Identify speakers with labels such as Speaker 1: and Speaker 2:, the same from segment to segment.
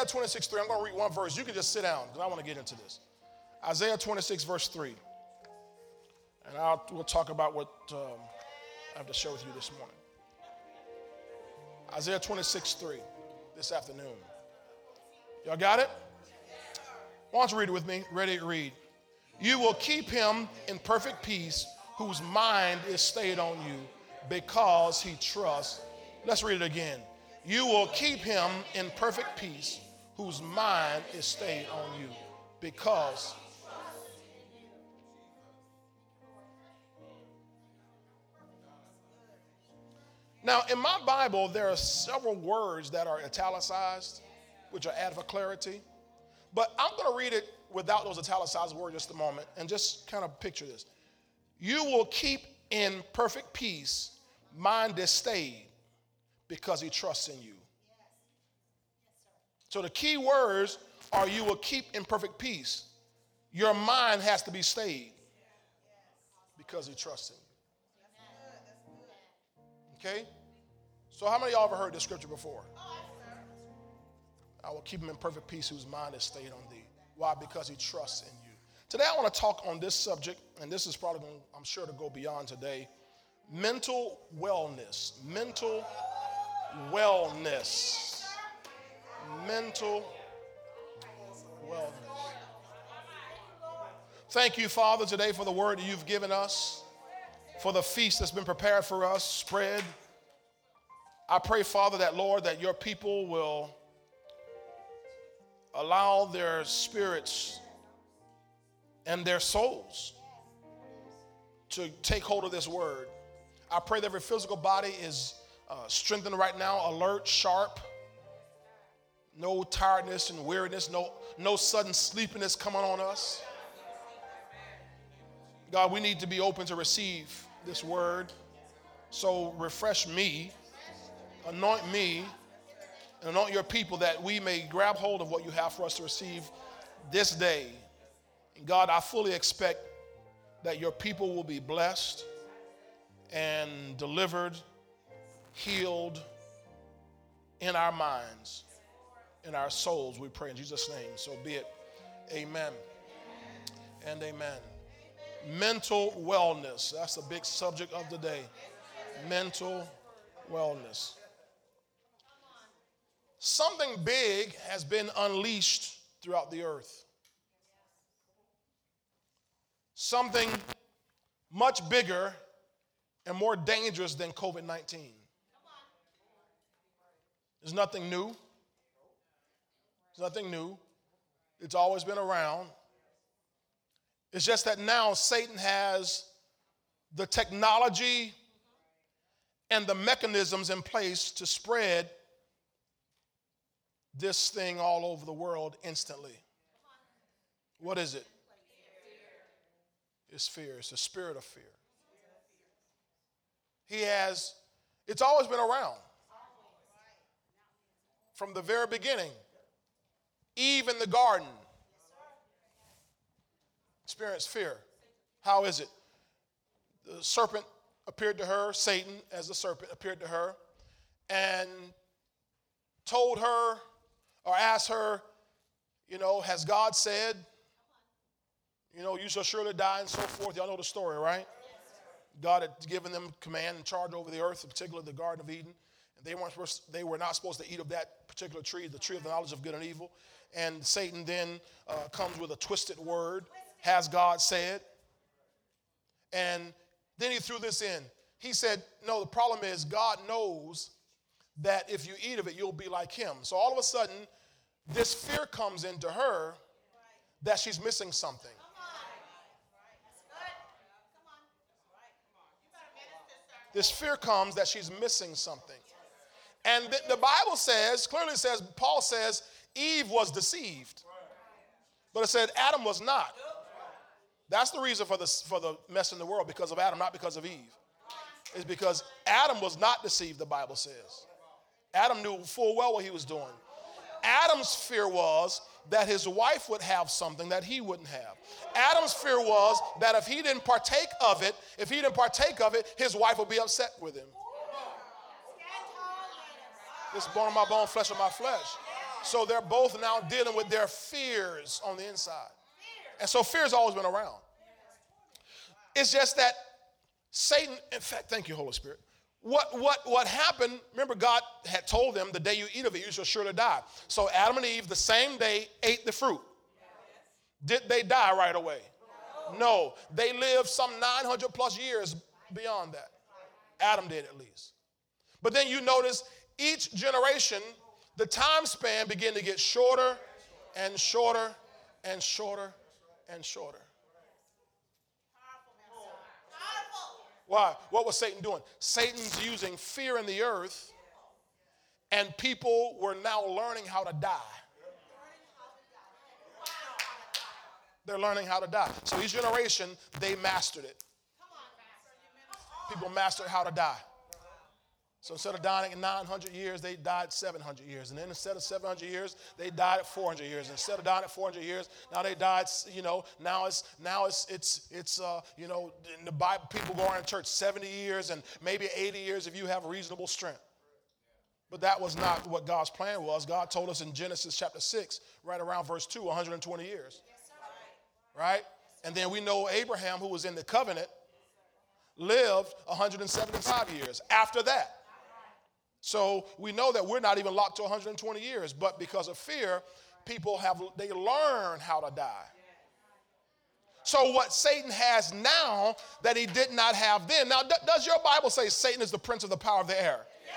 Speaker 1: Isaiah 26, 3. I'm going to read one verse. You can just sit down because I want to get into this. Isaiah 26, verse 3. And I'll, we'll talk about what um, I have to share with you this morning. Isaiah 26, 3, this afternoon. Y'all got it? Why don't you read it with me? Ready? Read. You will keep him in perfect peace whose mind is stayed on you because he trusts. Let's read it again. You will keep him in perfect peace whose mind is stayed on you because Now, in my Bible, there are several words that are italicized, which are added for clarity. But I'm going to read it without those italicized words just a moment and just kind of picture this. You will keep in perfect peace mind is stayed because he trusts in you. So the key words are you will keep in perfect peace. Your mind has to be stayed because he trusts in you. Okay? So, how many of y'all ever heard this scripture before? I will keep him in perfect peace whose mind is stayed on thee. Why? Because he trusts in you. Today, I want to talk on this subject, and this is probably going, I'm sure, to go beyond today mental wellness. Mental wellness. Mental wellness. Thank you, Father, today for the word that you've given us for the feast that's been prepared for us, spread. I pray, Father, that, Lord, that your people will allow their spirits and their souls to take hold of this word. I pray that every physical body is uh, strengthened right now, alert, sharp. No tiredness and weariness, no, no sudden sleepiness coming on us. God, we need to be open to receive this word. So refresh me, anoint me, and anoint your people that we may grab hold of what you have for us to receive this day. And God, I fully expect that your people will be blessed and delivered, healed in our minds, in our souls. We pray in Jesus' name. So be it. Amen and amen. Mental wellness. That's the big subject of the day. Mental wellness. Something big has been unleashed throughout the earth. Something much bigger and more dangerous than COVID 19. There's nothing new. There's nothing new. It's always been around. It's just that now Satan has the technology and the mechanisms in place to spread this thing all over the world instantly. What is it? It's fear. It's a spirit of fear. He has, it's always been around from the very beginning. Eve in the garden experienced fear. How is it? The serpent appeared to her, Satan as the serpent appeared to her, and told her or asked her, you know, has God said, you know, you shall surely die and so forth? Y'all know the story, right? God had given them command and charge over the earth, particularly the Garden of Eden. And they, weren't supposed, they were not supposed to eat of that particular tree, the tree of the knowledge of good and evil. And Satan then uh, comes with a twisted word has God said? And then he threw this in. He said, No, the problem is God knows that if you eat of it, you'll be like him. So all of a sudden, this fear comes into her that she's missing something. This fear comes that she's missing something. And the, the Bible says, clearly says, Paul says, Eve was deceived. But it said Adam was not. That's the reason for the, for the mess in the world, because of Adam, not because of Eve. It's because Adam was not deceived, the Bible says. Adam knew full well what he was doing. Adam's fear was that his wife would have something that he wouldn't have. Adam's fear was that if he didn't partake of it, if he didn't partake of it, his wife would be upset with him. This bone of my bone, flesh of my flesh. So they're both now dealing with their fears on the inside. And so fear's always been around. It's just that Satan, in fact, thank you, Holy Spirit. What, what, what happened, remember, God had told them, the day you eat of it, you shall surely die. So Adam and Eve, the same day, ate the fruit. Did they die right away? No. They lived some 900 plus years beyond that. Adam did at least. But then you notice each generation, the time span began to get shorter and shorter and shorter and shorter. Why? What was Satan doing? Satan's using fear in the earth, and people were now learning how to die. They're learning how to die. So each generation, they mastered it. People mastered how to die. So instead of dying in 900 years, they died 700 years. And then instead of 700 years, they died at 400 years. And instead of dying at 400 years, now they died, you know, now it's, now it's, it's, it's uh, you know, in the Bible, people go around church 70 years and maybe 80 years if you have reasonable strength. But that was not what God's plan was. God told us in Genesis chapter 6, right around verse 2, 120 years. Right? And then we know Abraham, who was in the covenant, lived 175 years after that. So we know that we're not even locked to 120 years, but because of fear, people have they learn how to die. So what Satan has now that he did not have then. Now, does your Bible say Satan is the prince of the power of the air? Yes.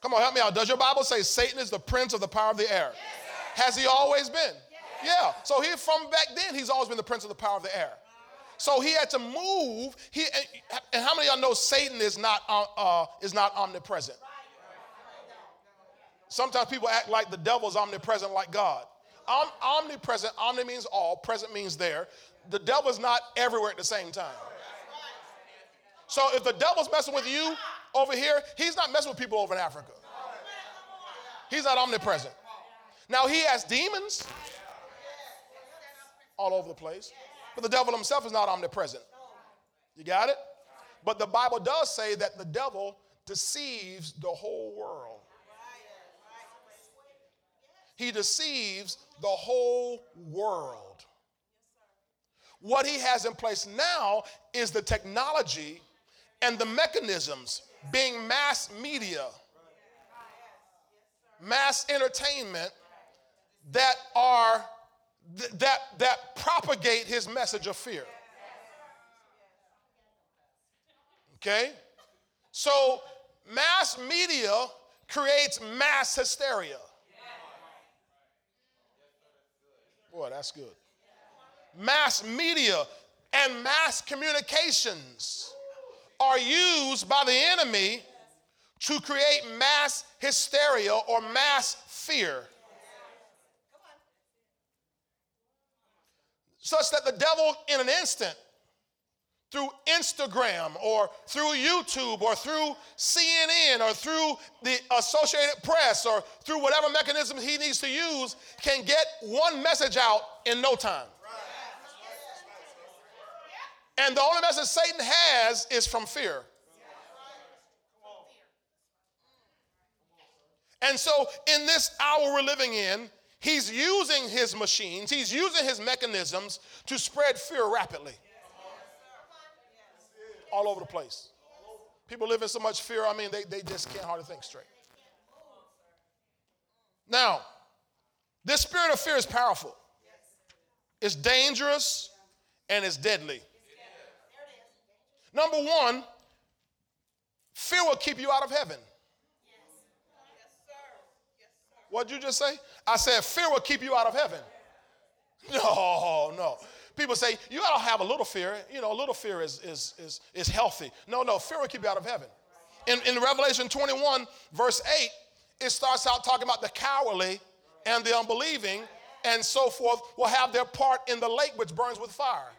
Speaker 1: Come on, help me out. Does your Bible say Satan is the prince of the power of the air? Yes, has he always been? Yes. Yeah. So he from back then he's always been the prince of the power of the air. So he had to move. He and how many of y'all know Satan is not uh, uh, is not omnipresent? Sometimes people act like the devil's omnipresent like God. Om- omnipresent, omni means all, present means there. The devil's not everywhere at the same time. So if the devil's messing with you over here, he's not messing with people over in Africa. He's not omnipresent. Now he has demons all over the place, but the devil himself is not omnipresent. You got it? But the Bible does say that the devil deceives the whole world he deceives the whole world. What he has in place now is the technology and the mechanisms being mass media, mass entertainment that are that that propagate his message of fear. Okay? So mass media creates mass hysteria. Boy, that's good. Mass media and mass communications are used by the enemy to create mass hysteria or mass fear. Such that the devil, in an instant, through Instagram or through YouTube or through CNN or through the Associated Press or through whatever mechanism he needs to use, can get one message out in no time. And the only message Satan has is from fear. And so, in this hour we're living in, he's using his machines, he's using his mechanisms to spread fear rapidly all over the place. People live in so much fear, I mean, they, they just can't hardly think straight. Now, this spirit of fear is powerful, it's dangerous, and it's deadly. Number one, fear will keep you out of heaven. What'd you just say? I said, fear will keep you out of heaven. No, no. People say, you ought to have a little fear. You know, a little fear is, is, is, is healthy. No, no, fear will keep you out of heaven. In, in Revelation 21, verse 8, it starts out talking about the cowardly and the unbelieving and so forth will have their part in the lake which burns with fire.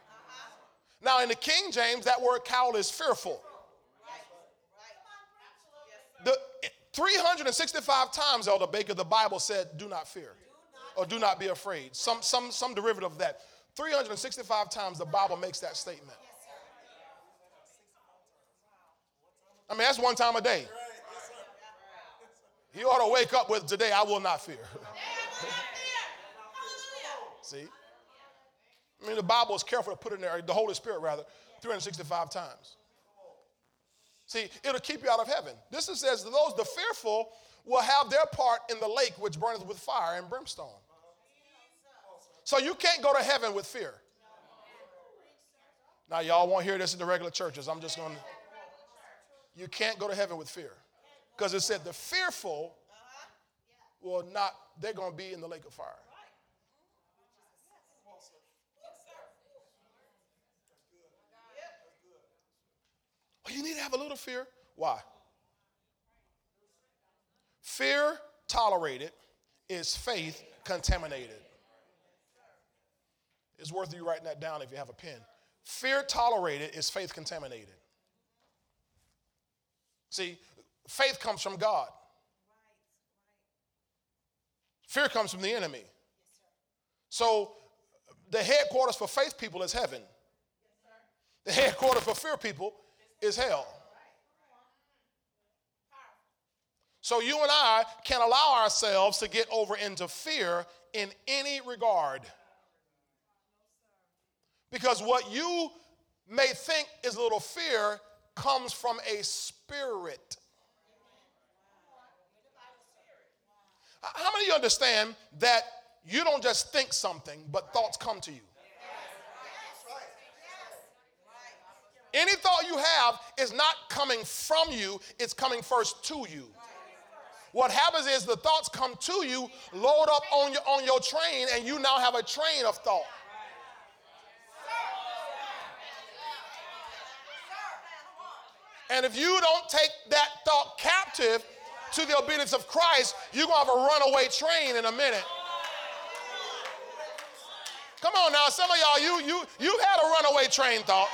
Speaker 1: Now, in the King James, that word coward is fearful. The 365 times, Elder Baker, the Bible said, do not fear or do not be afraid. Some, some, some derivative of that. 365 times the Bible makes that statement. I mean, that's one time a day. You ought to wake up with today, I will not fear. See? I mean, the Bible is careful to put in there, the Holy Spirit rather, 365 times. See, it'll keep you out of heaven. This is, says, those, the fearful, will have their part in the lake which burneth with fire and brimstone. So you can't go to heaven with fear. Now, y'all won't hear this in the regular churches. I'm just going to. You can't go to heaven with fear. Because it said the fearful will not, they're going to be in the lake of fire. Well, you need to have a little fear. Why? Fear tolerated is faith contaminated. It's worth you writing that down if you have a pen. Fear tolerated is faith contaminated. See, faith comes from God. Fear comes from the enemy. So the headquarters for faith people is heaven. The headquarters for fear people is hell. So you and I can allow ourselves to get over into fear in any regard. Because what you may think is a little fear comes from a spirit. How many of you understand that you don't just think something, but thoughts come to you? Any thought you have is not coming from you, it's coming first to you. What happens is the thoughts come to you, load up on your, on your train, and you now have a train of thought. And if you don't take that thought captive to the obedience of Christ, you're going to have a runaway train in a minute. Come on now, some of y'all, you you you had a runaway train thought.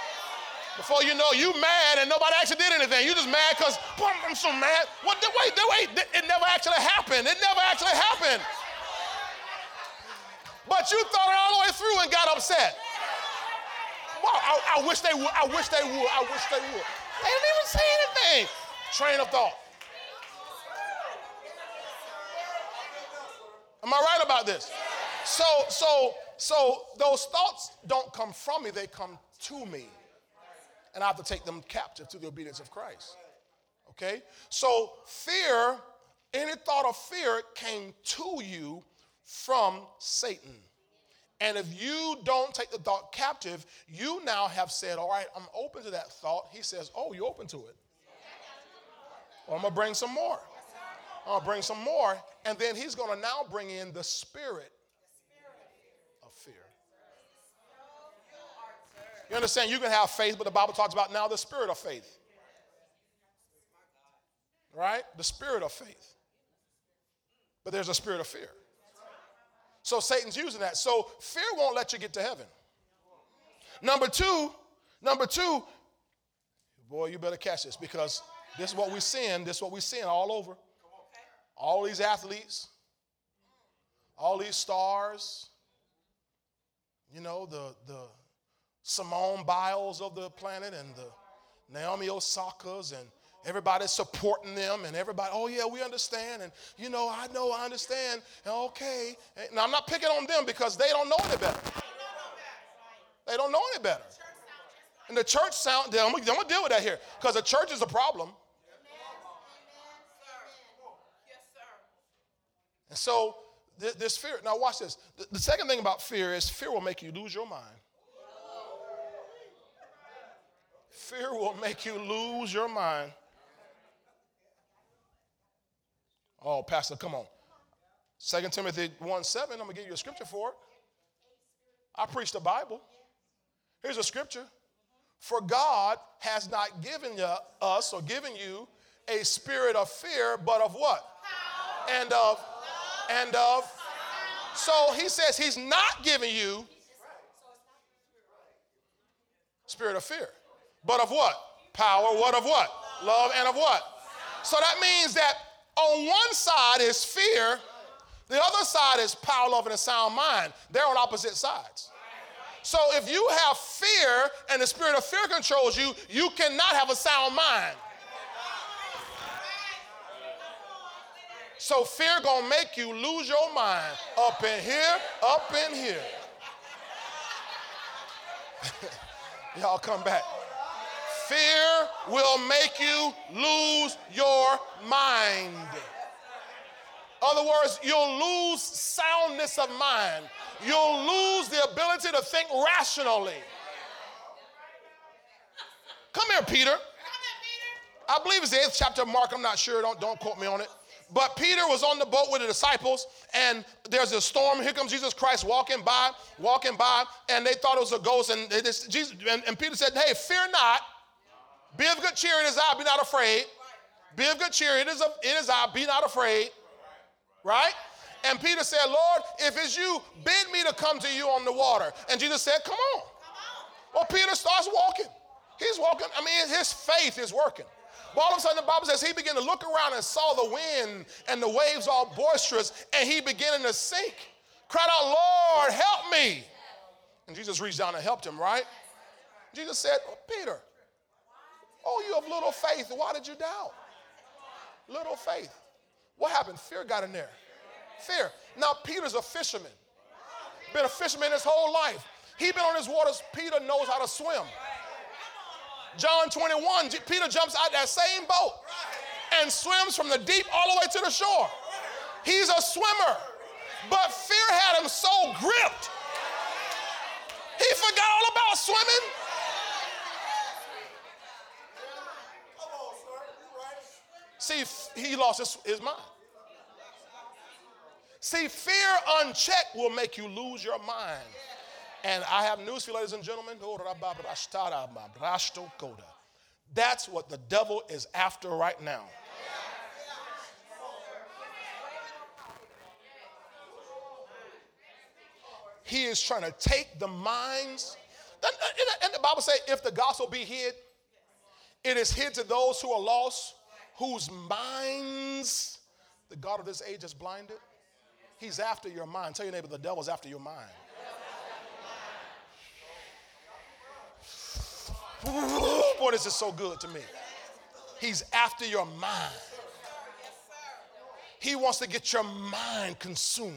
Speaker 1: Before you know, you mad and nobody actually did anything. You just mad because I'm so mad. What? Wait, wait, it never actually happened. It never actually happened. But you thought it all the way through and got upset. Wow, I, I wish they would. I wish they would. I wish they would. They didn't even say anything. Train of thought. Am I right about this? So, so, so those thoughts don't come from me, they come to me. And I have to take them captive to the obedience of Christ. Okay? So fear, any thought of fear came to you from Satan. And if you don't take the thought captive, you now have said, All right, I'm open to that thought. He says, Oh, you're open to it. Well, I'm going to bring some more. I'm going to bring some more. And then he's going to now bring in the spirit of fear. You understand? You can have faith, but the Bible talks about now the spirit of faith. Right? The spirit of faith. But there's a spirit of fear. So Satan's using that. So fear won't let you get to heaven. Number two, number two, boy, you better catch this because this is what we're seeing. This is what we're seeing all over. All these athletes, all these stars, you know, the, the Simone Biles of the planet and the Naomi Osaka's and everybody's supporting them and everybody, oh yeah, we understand. And you know, I know, I understand. And okay. Now I'm not picking on them because they don't know any better. They don't know any better. And the church sound, I'm gonna deal with that here because the church is a problem. Yes, sir. And so this fear, now watch this. The second thing about fear is fear will make you lose your mind. Fear will make you lose your mind. Oh, Pastor, come on. 2 Timothy 1 7, I'm going to give you a scripture for it. I preach the Bible. Here's a scripture. For God has not given you, us or given you a spirit of fear, but of what? And of, and of. So he says he's not giving you spirit of fear, but of what? Power, what of what? Love, and of what? So that means that on one side is fear, the other side is power, love, and a sound mind. They're on opposite sides. So if you have fear and the spirit of fear controls you, you cannot have a sound mind. So fear gonna make you lose your mind up in here, up in here. Y'all come back. Fear will make you lose your mind. Other words, you'll lose soundness of mind. You'll lose the ability to think rationally. Come here, Peter. I believe it's the eighth chapter of Mark. I'm not sure. Don't, don't quote me on it. But Peter was on the boat with the disciples, and there's a storm. Here comes Jesus Christ walking by, walking by, and they thought it was a ghost. And, this, Jesus, and, and Peter said, Hey, fear not. Be of good cheer, it is I, be not afraid. Be of good cheer, it is, a, it is I, be not afraid. Right? And Peter said, Lord, if it's you, bid me to come to you on the water. And Jesus said, Come on. Well, Peter starts walking. He's walking. I mean, his faith is working. But all of a sudden, the Bible says he began to look around and saw the wind and the waves all boisterous, and he began to sink. Cried out, Lord, help me. And Jesus reached down and helped him, right? Jesus said, Peter, oh, you have little faith. Why did you doubt? Little faith. What happened? Fear got in there. Fear. Now, Peter's a fisherman. Been a fisherman his whole life. He been on his waters. Peter knows how to swim. John 21, Peter jumps out that same boat and swims from the deep all the way to the shore. He's a swimmer, but fear had him so gripped, he forgot all about swimming. See, he lost his, his mind. See, fear unchecked will make you lose your mind. And I have news for you, ladies and gentlemen. That's what the devil is after right now. He is trying to take the minds. And the Bible says, if the gospel be hid, it is hid to those who are lost, whose minds the God of this age has blinded. He's after your mind. Tell your neighbor, the devil's after your mind. Boy, this is so good to me. He's after your mind. He wants to get your mind consumed.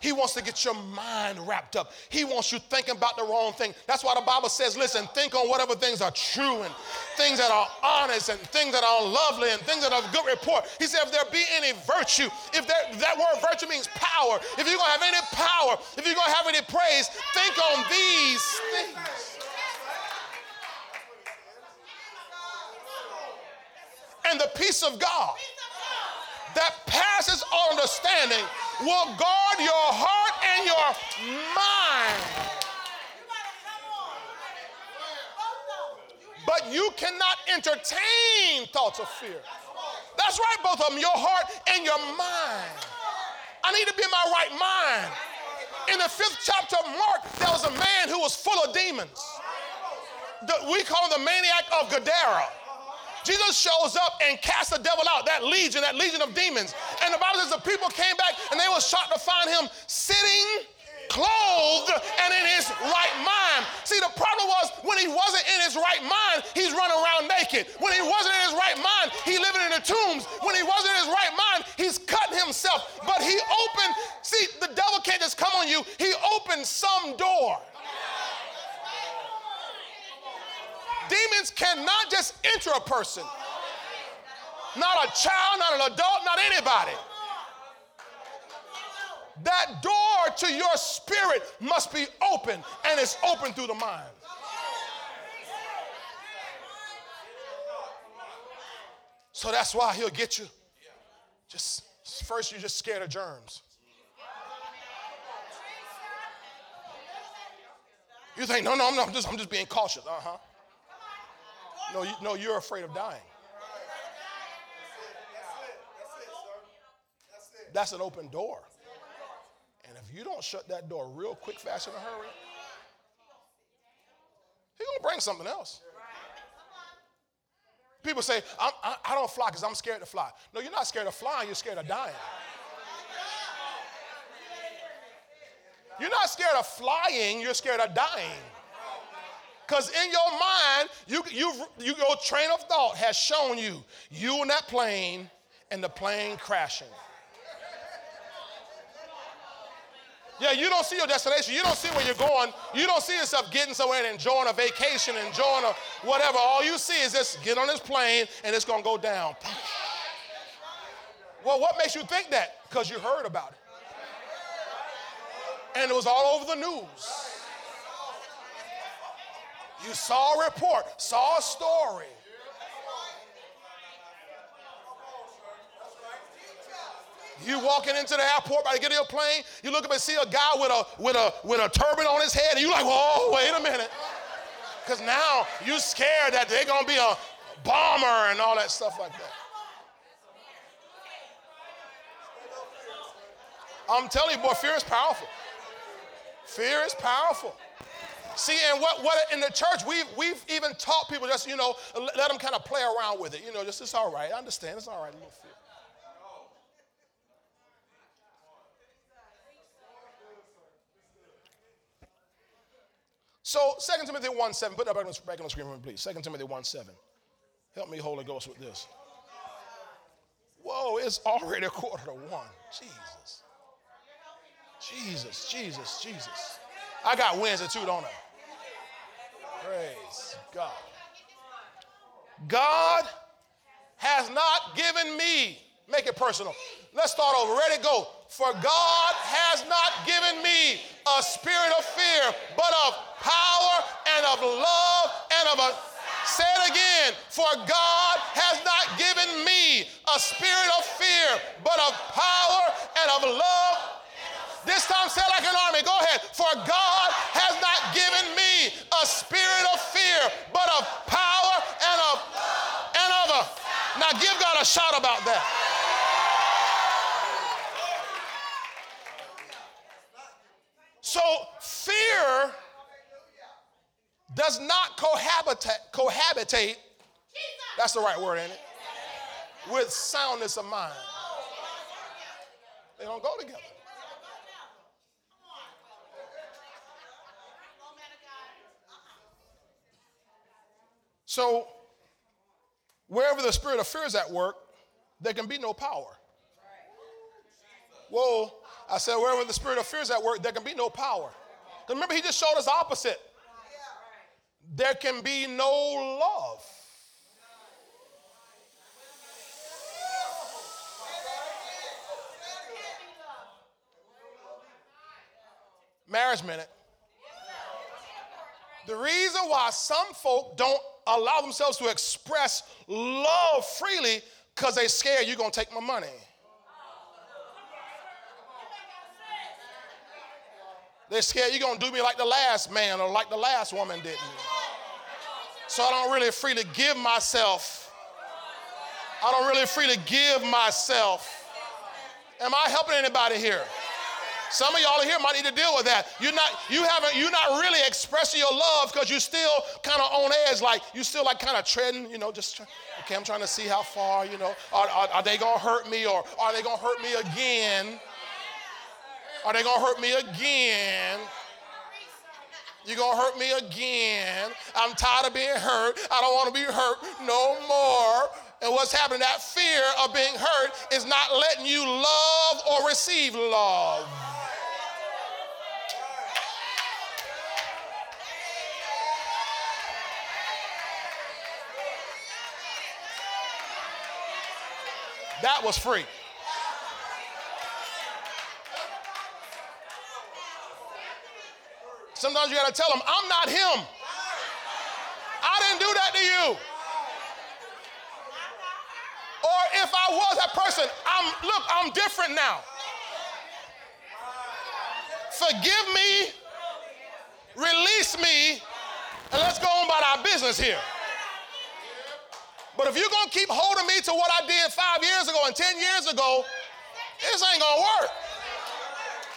Speaker 1: He wants to get your mind wrapped up. He wants you thinking about the wrong thing. That's why the Bible says, listen, think on whatever things are true and things that are honest and things that are lovely and things that are of good report. He said, if there be any virtue, if there, that word virtue means power, if you're going to have any power, if you're going to have any praise, think on these things. and the peace of God that passes all understanding will guard your heart and your mind. But you cannot entertain thoughts of fear. That's right, both of them, your heart and your mind. I need to be in my right mind. In the fifth chapter of Mark, there was a man who was full of demons. The, we call him the maniac of Gadara. Jesus shows up and casts the devil out, that legion, that legion of demons. And the Bible says the people came back and they were shocked to find him sitting clothed and in his right mind. See, the problem was when he wasn't in his right mind, he's running around naked. When he wasn't in his right mind, he living in the tombs. When he wasn't in his right mind, he's cutting himself. But he opened, see, the devil can't just come on you, he opened some door. Demons cannot just enter a person. Not a child, not an adult, not anybody. That door to your spirit must be open, and it's open through the mind. So that's why he'll get you. Just first, you're just scared of germs. You think, no, no, I'm, not, I'm, just, I'm just being cautious. Uh huh. No, you, no, you're afraid of dying. That's an open door. And if you don't shut that door real quick, fast, in a hurry, he's going to bring something else. People say, I, I don't fly because I'm scared to fly. No, you're not scared of flying, you're scared of dying. You're not scared of flying, you're scared of dying. Because in your mind, you, you, you, your train of thought has shown you you in that plane and the plane crashing. Yeah, you don't see your destination. You don't see where you're going. You don't see yourself getting somewhere and enjoying a vacation, enjoying a whatever. All you see is this get on this plane and it's going to go down. Well, what makes you think that? Because you heard about it. And it was all over the news. You saw a report, saw a story. You walking into the airport about to get in a plane, you look up and see a guy with a with a with a turban on his head, and you're like, oh, wait a minute. Because now you're scared that they're gonna be a bomber and all that stuff like that. I'm telling you, boy, fear is powerful. Fear is powerful. See, and what, what in the church, we've, we've even taught people just, you know, let them kind of play around with it. You know, just it's all right. I understand. It's all right, a little fear. So 2 Timothy 1 7, put that back on, back on the screen for me, please. 2 Timothy 1 7. Help me, Holy Ghost, with this. Whoa, it's already a quarter to one. Jesus. Jesus, Jesus, Jesus. I got Wednesday too, don't I? Praise God. God has not given me, make it personal. Let's start over. Ready, go. For God has not given me a spirit of fear, but of power and of love and of a Say it again. For God has not given me a spirit of fear, but of power and of love. This time, say it like an army. Go ahead. For God has not given me a spirit of fear, but of power and of and of a. Now give God a shout about that. So fear does not cohabitate, cohabitate, that's the right word, ain't it? With soundness of mind. They don't go together. So, wherever the spirit of fear is at work, there can be no power. Whoa, I said, wherever the spirit of fear is at work, there can be no power. Remember, he just showed us opposite there can be no love. Marriage minute. The reason why some folk don't allow themselves to express love freely because they scared you're going to take my money. They're scared you're going to do me like the last man or like the last woman did me. So I don't really freely give myself. I don't really freely give myself. Am I helping anybody here? Some of y'all here might need to deal with that. You're not, you haven't, you're not really expressing your love because you're still kind of on edge, like you still like kind of treading, you know, just okay, I'm trying to see how far, you know, are, are, are they gonna hurt me or are they gonna hurt me again? Are they gonna hurt me again? You're to hurt me again. I'm tired of being hurt. I don't want to be hurt no more. And what's happening, that fear of being hurt is not letting you love or receive love. That was free. Sometimes you got to tell them, I'm not him. I didn't do that to you. Or if I was that person, I'm look, I'm different now. Forgive me, release me, and let's go on about our business here. But if you're gonna keep holding me to what I did five years ago and 10 years ago, this ain't gonna work.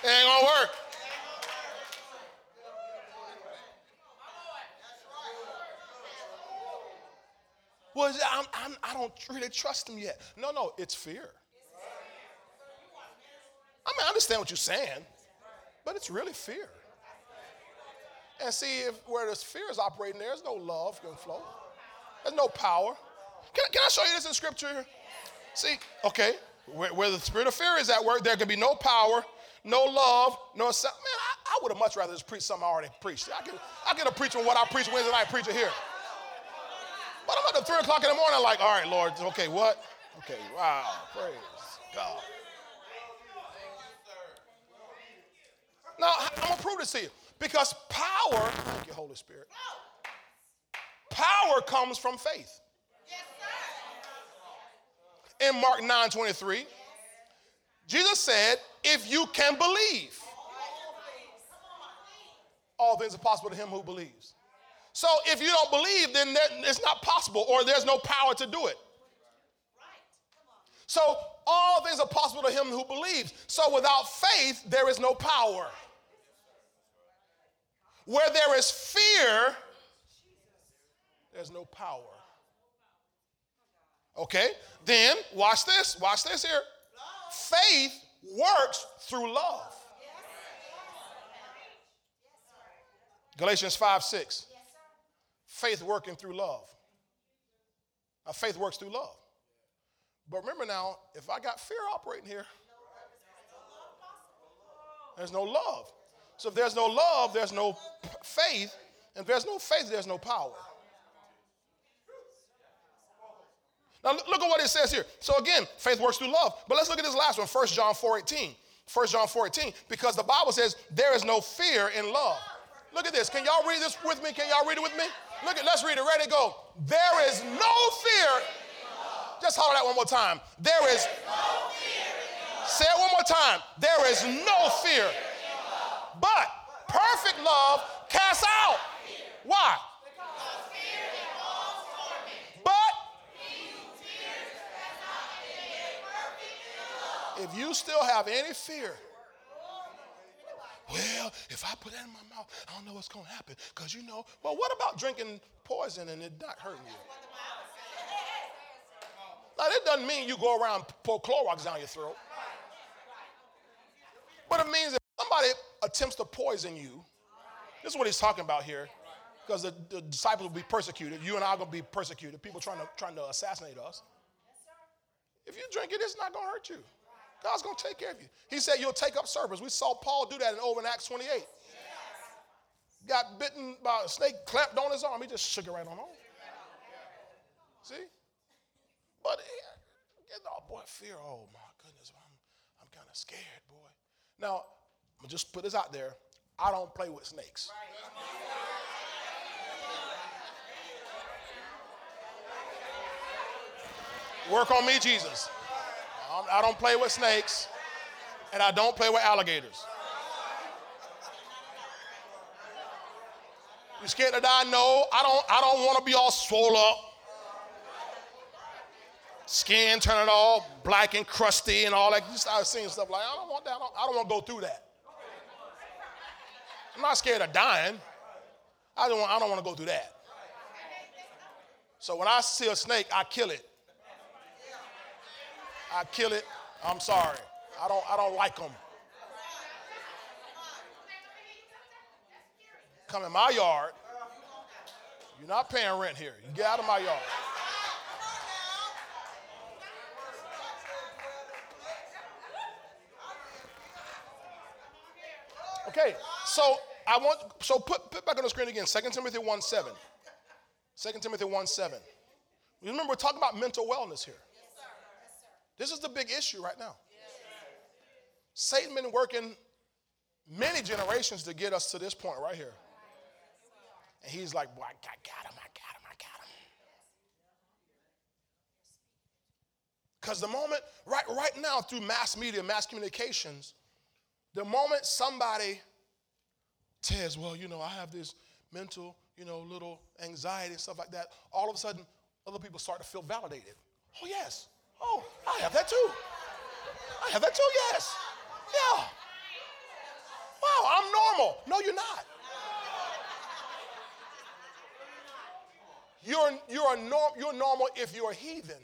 Speaker 1: It ain't gonna work. Well, I'm, I'm, I do not really trust him yet. No, no, it's fear. I mean, I understand what you're saying, but it's really fear. And see, if where there's fear is operating, there's no love can flow. There's no power. Can, can I show you this in scripture? See, okay, where, where the spirit of fear is at work, there can be no power, no love, no. Man, I, I would have much rather just preach something I already preached. I get, I get a preaching what I preach Wednesday night preacher here. But I'm at the 3 o'clock in the morning, like, all right, Lord, okay, what? Okay, wow, praise God. Now, I'm going to prove this to you. Because power, thank you, Holy Spirit, power comes from faith. In Mark 9 23, Jesus said, if you can believe, all things are possible to him who believes. So if you don't believe, then it's not possible or there's no power to do it. So all things are possible to him who believes. So without faith, there is no power. Where there is fear, there's no power. Okay? Then, watch this. Watch this here. Faith works through love. Galatians 5 6. Faith working through love. Now, faith works through love. But remember now, if I got fear operating here, there's no love. So if there's no love, there's no faith. And if there's no faith, there's no power. Now look at what it says here. So again, faith works through love. But let's look at this last one, 1 John 4 18. 1 John 4 18, because the Bible says there is no fear in love. Look at this. Can y'all read this with me? Can y'all read it with me? Look at, let's read it. Ready, go. There is no fear. Just holler that one more time. There is. Say it one more time. There is no fear but perfect love casts out. Why? But if you still have any fear, well, if I put that in my mouth, I don't know what's going to happen. Because you know, well, what about drinking poison and it not hurting you? Now, that doesn't mean you go around pour Clorox down your throat. But it means if somebody attempts to poison you, this is what he's talking about here, because the, the, disciples will be persecuted. You and I are going to be persecuted. People trying to, trying to assassinate us. If you drink it, it's not going to hurt you. God's going to take care of you. He said you'll take up serpents. We saw Paul do that in over in Acts 28. Got bitten by a snake, clamped on his arm. He just shook it right on off. See? But, oh boy, fear. Oh my goodness, I'm, I'm kind of scared, boy. Now, I'm just put this out there. I don't play with snakes. Work on me, Jesus. I don't play with snakes, and I don't play with alligators. You scared to die? No, I don't. I don't want to be all swollen up, skin turning all black and crusty and all that. You start seeing stuff like I don't want that. I don't, I don't want to go through that. I'm not scared of dying. I don't, want, I don't want to go through that. So when I see a snake, I kill it. I kill it. I'm sorry. I don't, I don't like them. Come in my yard. You're not paying rent here. You get out of my yard. Okay, so I want, so put, put back on the screen again, 2 Timothy 1 7. 2 Timothy 1 7. Remember, we're talking about mental wellness here. Yes, sir. Yes, sir. This is the big issue right now. Yes, Satan been working many generations to get us to this point right here. And he's like, boy, I got him, I got him, I got him. Because the moment, right, right now, through mass media, mass communications, the moment somebody says, well, you know, I have this mental, you know, little anxiety and stuff like that, all of a sudden, other people start to feel validated. Oh, yes. Oh, I have that too. I have that too, yes. Yeah. Wow, I'm normal. No, you're not. You're, you're, a norm, you're normal if you're a heathen.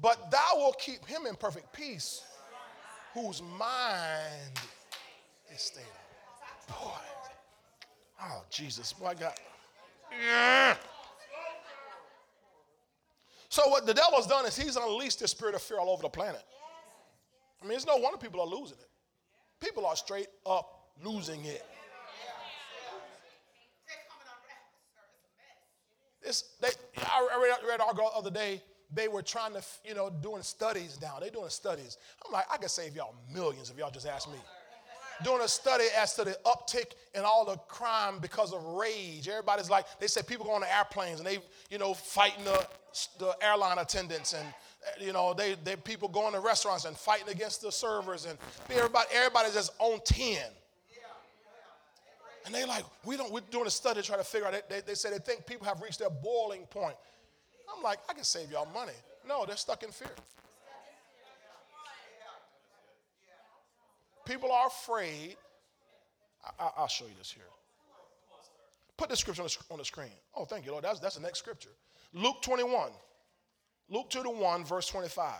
Speaker 1: But thou will keep him in perfect peace whose mind is stayed Boy. Oh, Jesus. Boy, I got. Yeah. So what the devil's done is he's unleashed the spirit of fear all over the planet. I mean, it's no wonder people are losing it. People are straight up losing it. They, I read, read article the other day. They were trying to, you know, doing studies now. They're doing studies. I'm like, I could save y'all millions if y'all just ask me. Doing a study as to the uptick in all the crime because of rage. Everybody's like, they said people go on the airplanes and they, you know, fighting the, the airline attendants and eh, you know, they, they people going to restaurants and fighting against the servers and everybody, everybody's just on 10. And they like, we don't, we're doing a study to try to figure out, they, they say they think people have reached their boiling point. I'm like, I can save y'all money. No, they're stuck in fear. People are afraid. I, will show you this here. Put the scripture on the, on the screen. Oh, thank you, Lord. That's, that's the next scripture. Luke 21. Luke 2 to 1, verse 25.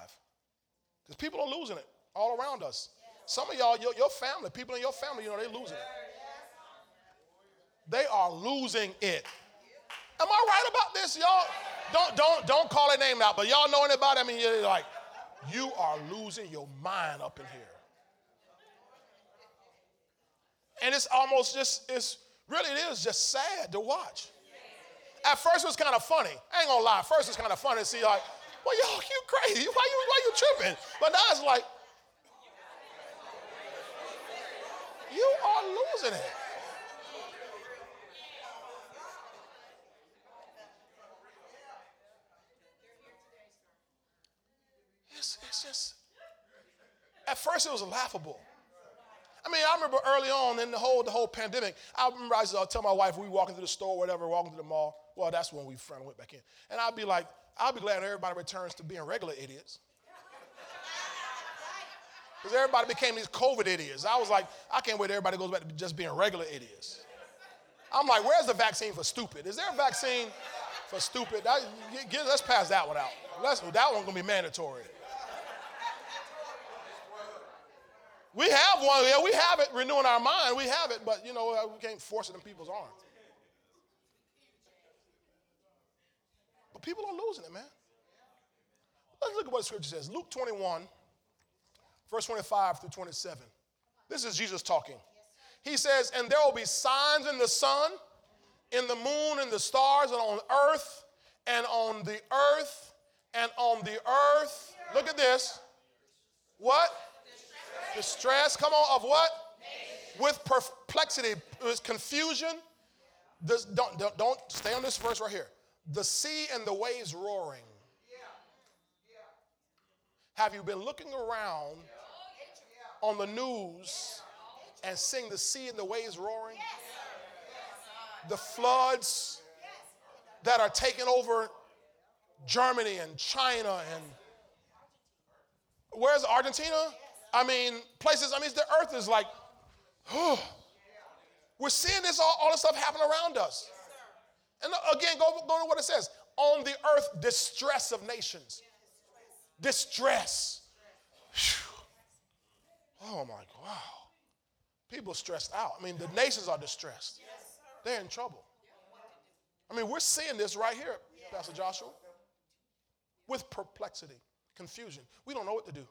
Speaker 1: Because people are losing it all around us. Some of y'all, your, your family, people in your family, you know, they're losing it. They are losing it. Am I right about this, y'all? Don't don't don't call a name out, but y'all know anybody? I mean, you're like, you are losing your mind up in here. And it's almost just, it's really it is just sad to watch. At first it was kind of funny. I ain't gonna lie, At first it was kind of funny to see like, well, y'all, you crazy. Why you, why you tripping? But now it's like, you are losing it. It's, it's just, at first it was laughable. I mean, I remember early on in the whole the whole pandemic, I remember I used to tell my wife we walking to the store, whatever, walking to the mall. Well, that's when we finally went back in. And I'd be like, I'll be glad everybody returns to being regular idiots. Because everybody became these COVID idiots. I was like, I can't wait everybody goes back to just being regular idiots. I'm like, where's the vaccine for stupid? Is there a vaccine for stupid? That, get, let's pass that one out. Let's, that one's gonna be mandatory. We have one, yeah, we have it renewing our mind. We have it, but you know, we can't force it in people's arms. But people are losing it, man. Let's look at what the scripture says. Luke 21, verse 25 through 27. This is Jesus talking. He says, And there will be signs in the sun, in the moon, and the stars, and on earth, and on the earth, and on the earth. Look at this. What? Distress. Come on, of what? With perplexity, with confusion. This, don't, don't, don't stay on this verse right here the sea and the waves roaring. Have you been looking around on the news and seeing the sea and the waves roaring? The floods that are taking over Germany and China and where's Argentina? I mean, places, I mean, the earth is like, oh. We're seeing this, all, all this stuff happen around us. And uh, again, go, go to what it says on the earth, distress of nations. Distress. Oh my, wow. People stressed out. I mean, the nations are distressed. They're in trouble. I mean, we're seeing this right here, Pastor Joshua, with perplexity, confusion. We don't know what to do.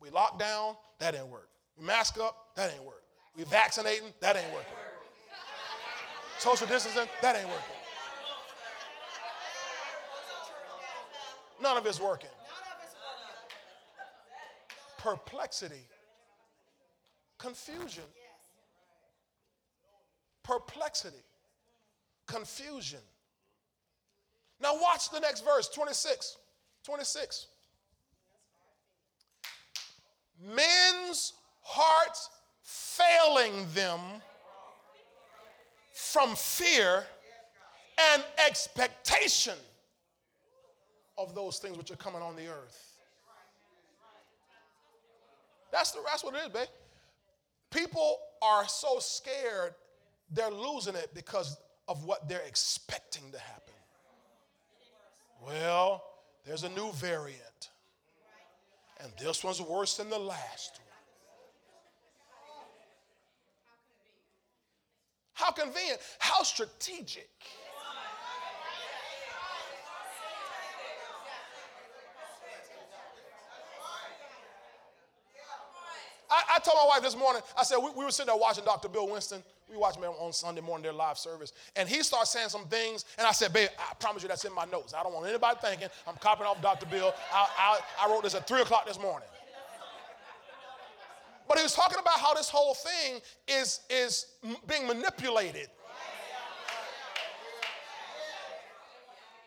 Speaker 1: We lock down, that ain't work. We mask up, that ain't work. We vaccinating, that ain't working. Social distancing, that ain't working. None of it's working. Perplexity, confusion, perplexity, confusion. Now, watch the next verse 26. 26. Men's hearts failing them from fear and expectation of those things which are coming on the earth. That's, the, that's what it is, babe. People are so scared, they're losing it because of what they're expecting to happen. Well, there's a new variant, and this one's worse than the last one. How convenient. How strategic. Told my wife this morning, I said, we, we were sitting there watching Dr. Bill Winston. We watched him on Sunday morning, their live service. And he starts saying some things, and I said, babe, I promise you that's in my notes. I don't want anybody thinking I'm copying off Dr. Bill. I, I, I wrote this at 3 o'clock this morning. But he was talking about how this whole thing is, is being manipulated.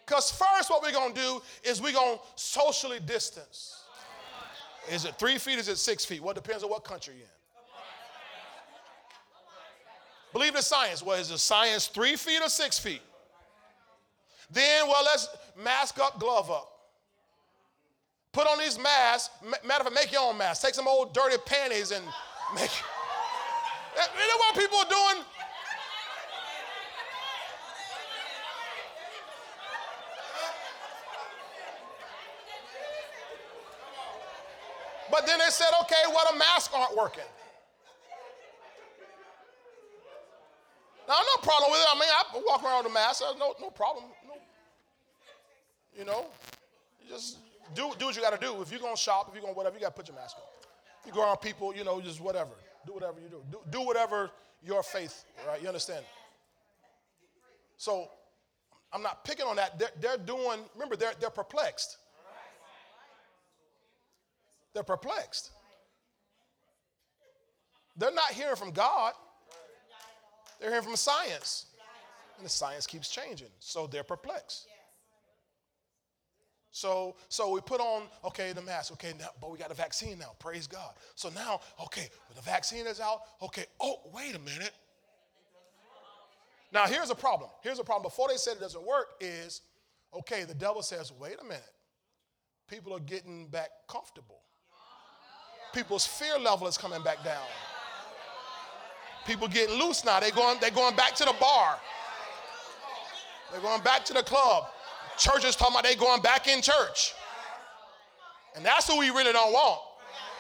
Speaker 1: Because first, what we're going to do is we're going to socially distance. Is it three feet? Is it six feet? Well, it depends on what country you're in. Believe in science. Well, is the science three feet or six feet? Then, well, let's mask up, glove up. Put on these masks. Matter of fact, make your own mask. Take some old dirty panties and make. You know what people are doing? But then they said, okay, well, the masks aren't working. Now, no problem with it. I mean, I walk around with a mask. No, no problem. No. You know, you just do, do what you got to do. If you're going to shop, if you're going to whatever, you got to put your mask on. You go around people, you know, just whatever. Do whatever you do. Do, do whatever your faith, right? You understand? So I'm not picking on that. They're, they're doing, remember, they're, they're perplexed. They're perplexed. They're not hearing from God, they're hearing from science. And the science keeps changing, so they're perplexed. So, so we put on, okay, the mask. Okay, now, but we got a vaccine now. Praise God. So now, okay, the vaccine is out. Okay, oh, wait a minute. Now, here's a problem. Here's a problem. Before they said it doesn't work, is okay, the devil says, wait a minute. People are getting back comfortable people's fear level is coming back down. People getting loose now. They're going, they're going back to the bar. They're going back to the club. Churches talking about they going back in church. And that's who we really don't want.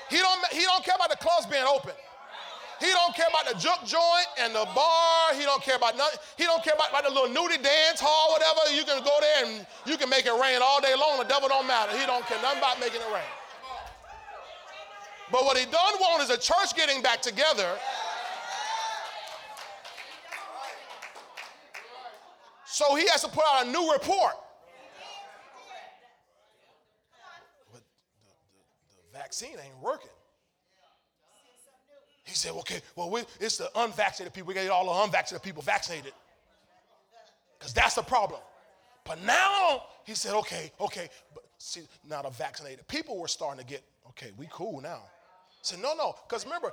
Speaker 1: He don't, he don't care about the clubs being open. He don't care about the juke joint and the bar. He don't care about nothing. He don't care about, about the little nudie dance hall, whatever. You can go there and you can make it rain all day long. The devil don't matter. He don't care nothing about making it rain. But what he don't want is a church getting back together. So he has to put out a new report. But the, the, the vaccine ain't working. He said, okay, well, we, it's the unvaccinated people. We got to get all the unvaccinated people vaccinated. Because that's the problem. But now, he said, okay, okay. But see, now the vaccinated people were starting to get, okay, we cool now. Say, no, no, because remember,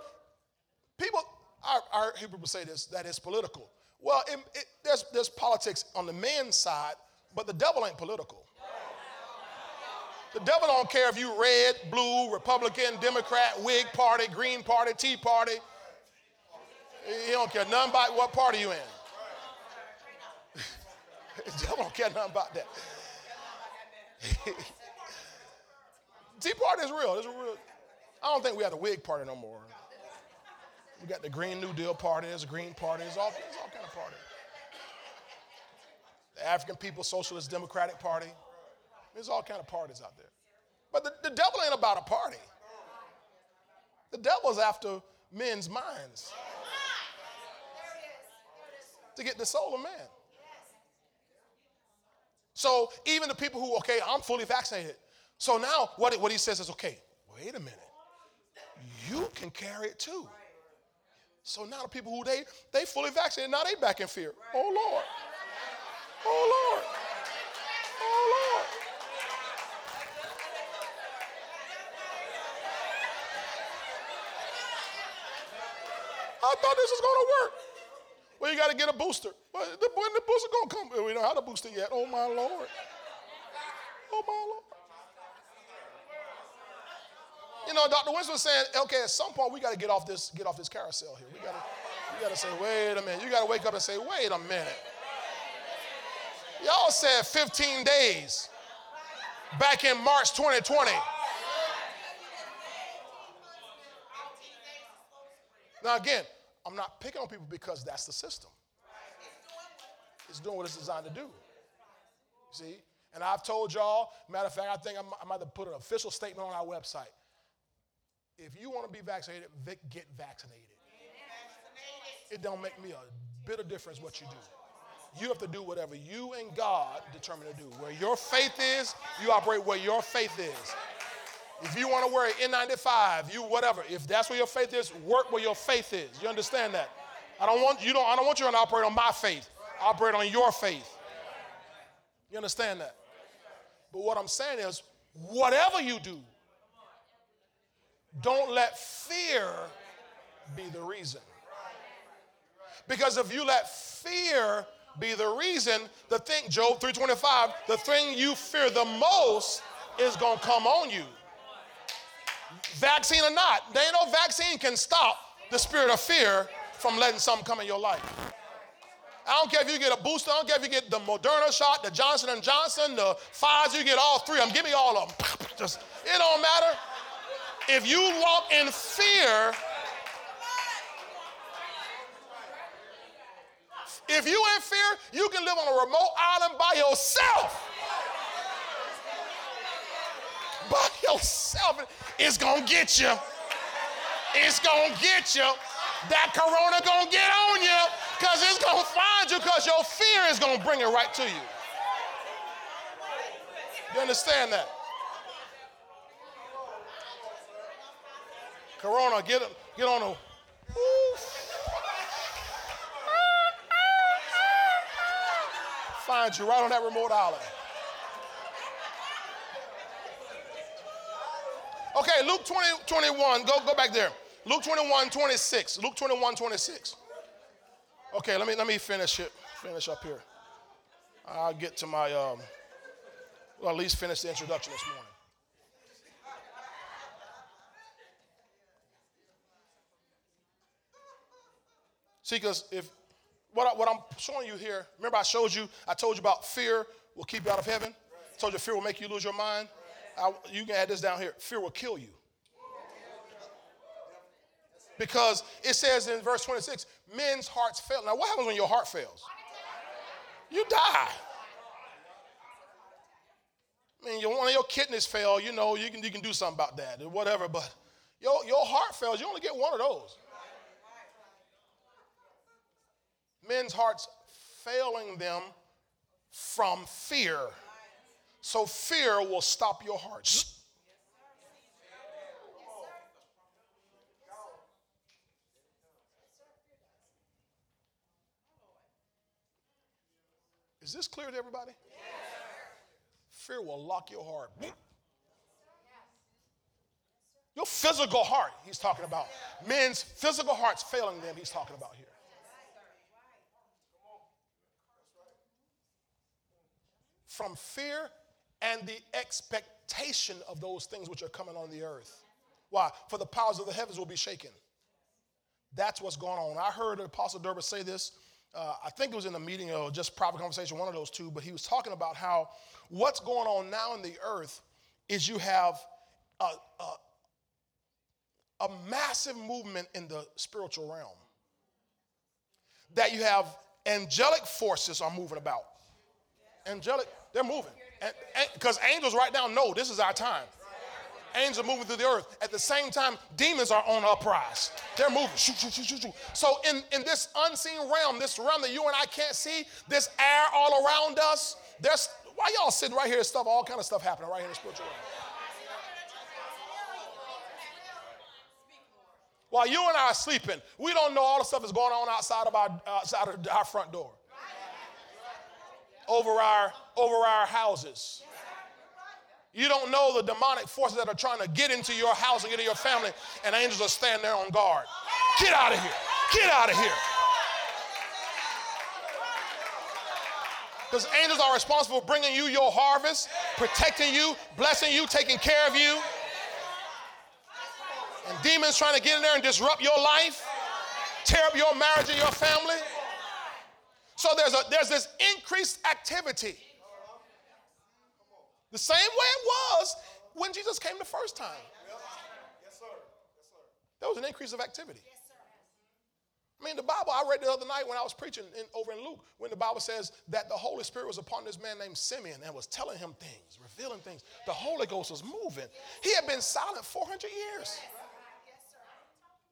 Speaker 1: people, our, our people say this, that it's political. Well, it, it, there's, there's politics on the men's side, but the devil ain't political. The devil don't care if you red, blue, Republican, Democrat, Whig Party, Green Party, Tea Party. He don't care nothing about what party you in. the devil don't care nothing about that. Tea Party is real. It's real. I don't think we have a wig party no more. We got the Green New Deal party, there's a Green party, there's all, there's all kind of party. The African People Socialist Democratic Party. There's all kind of parties out there. But the, the devil ain't about a party. The devil's after men's minds to get the soul of man. So even the people who, okay, I'm fully vaccinated. So now what, what he says is, okay, wait a minute you can carry it too. So now the people who they they fully vaccinated, now they back in fear. Oh Lord. Oh Lord. Oh Lord. I thought this was gonna work. Well, you got to get a booster. When the booster gonna come? We don't have a booster yet. Oh my Lord. Oh my Lord. You know, Dr. Winston was saying, okay, at some point we got to get off this, get off this carousel here. We got to, we got to say, wait a minute. You got to wake up and say, wait a minute. Y'all said 15 days back in March 2020. Now, again, I'm not picking on people because that's the system. It's doing what it's designed to do. See? And I've told y'all, matter of fact, I think I might have put an official statement on our website. If you want to be vaccinated, get vaccinated. It don't make me a bit of difference what you do. You have to do whatever you and God determine to do. Where your faith is, you operate where your faith is. If you want to wear an N95, you whatever. If that's where your faith is, work where your faith is. You understand that? I don't want you don't I don't want you to operate on my faith. Operate on your faith. You understand that? But what I'm saying is, whatever you do, don't let fear be the reason. Because if you let fear be the reason, the thing, Job 325, the thing you fear the most is to come on you. Vaccine or not, there ain't no vaccine can stop the spirit of fear from letting something come in your life. I don't care if you get a booster. I don't care if you get the Moderna shot, the Johnson and Johnson, the Pfizer. You get all three of them. Give me all of them. Just it don't matter. If you walk in fear, if you in fear, you can live on a remote island by yourself. By yourself, it's gonna get you. It's gonna get you. That corona gonna get on you because it's gonna find you because your fear is gonna bring it right to you. You understand that? Corona, get, get on a. Find you right on that remote island. Okay, Luke 20, 21. Go, go back there. Luke 21, 26. Luke 21, 26. Okay, let me let me finish it. Finish up here. I'll get to my um, well, at least finish the introduction this morning. See, because if what, I, what I'm showing you here, remember I showed you, I told you about fear will keep you out of heaven. I told you fear will make you lose your mind. I, you can add this down here. Fear will kill you. Because it says in verse 26, men's hearts fail. Now, what happens when your heart fails? You die. I mean, your, one of your kidneys fail, you know, you can, you can do something about that or whatever, but your, your heart fails, you only get one of those. Men's hearts failing them from fear. So fear will stop your hearts. Is this clear to everybody? Yes. Fear will lock your heart. Your physical heart, he's talking about. Men's physical hearts failing them, he's talking about here. From fear and the expectation of those things which are coming on the earth. Why? For the powers of the heavens will be shaken. That's what's going on. I heard Apostle Durban say this uh, I think it was in a meeting or just private conversation, one of those two, but he was talking about how what's going on now in the earth is you have a, a, a massive movement in the spiritual realm. That you have angelic forces are moving about. Angelic, they're moving. Because angels right now know this is our time angels are moving through the earth. At the same time, demons are on uprise. They're moving. So in, in this unseen realm, this realm that you and I can't see, this air all around us, there's why y'all sitting right here stuff, all kind of stuff happening right here in the spiritual realm. While you and I are sleeping, we don't know all the stuff that's going on outside of our outside of our front door. Over our over our houses. You don't know the demonic forces that are trying to get into your house and get into your family, and angels are standing there on guard. Get out of here. Get out of here. Because angels are responsible for bringing you your harvest, protecting you, blessing you, taking care of you. And demons trying to get in there and disrupt your life, tear up your marriage and your family. So there's, a, there's this increased activity the same way it was when Jesus came the first time. There was an increase of activity. I mean, the Bible, I read the other night when I was preaching in, over in Luke, when the Bible says that the Holy Spirit was upon this man named Simeon and was telling him things, revealing things. The Holy Ghost was moving. He had been silent 400 years.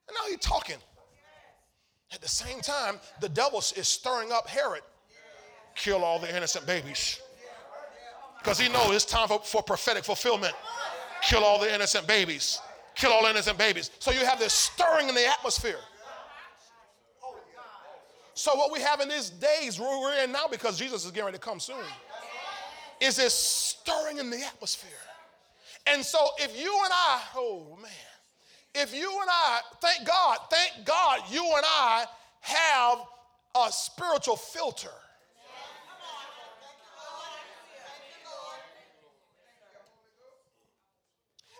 Speaker 1: And now he's talking. At the same time, the devil is stirring up Herod. Kill all the innocent babies. Because he knows it's time for, for prophetic fulfillment. Kill all the innocent babies. Kill all innocent babies. So you have this stirring in the atmosphere. So what we have in these days we're in now because Jesus is getting ready to come soon is this stirring in the atmosphere. And so if you and I, oh man, if you and I, thank God, thank God you and I have a spiritual filter.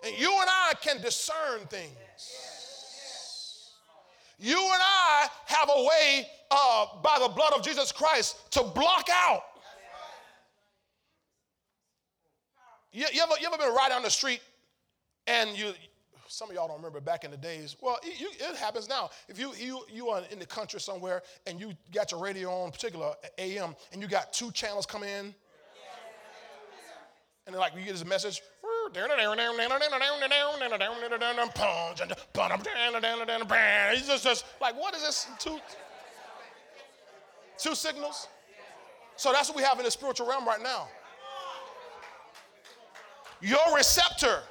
Speaker 1: And you and I can discern things. You and I have a way uh, by the blood of Jesus Christ to block out. You, you, ever, you ever been right down the street and you, some of y'all don't remember back in the days. Well, it, you, it happens now. If you, you, you are in the country somewhere and you got your radio on, particular AM, and you got two channels coming in, and then like you get this message, it's just, just like, what is this? Two, two signals? So that's what we have in the spiritual realm right now. Your receptor.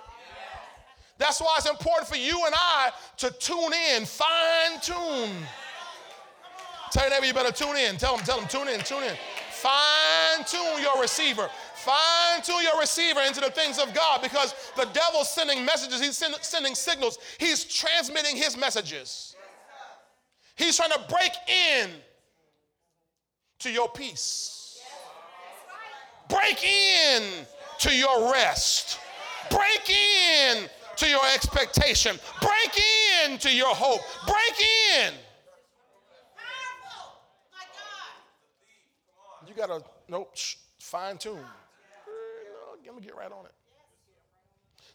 Speaker 1: That's why it's important for you and I to tune in, fine tune. Tell your neighbor you better tune in. Tell them, tell them, tune in, tune in. Fine tune your receiver. Fine tune your receiver into the things of God because the devil's sending messages, he's send, sending signals, he's transmitting his messages. He's trying to break in to your peace, break in to your rest, break in to your expectation, break in to your hope, break in. You got to, nope, fine tune let me get right on it.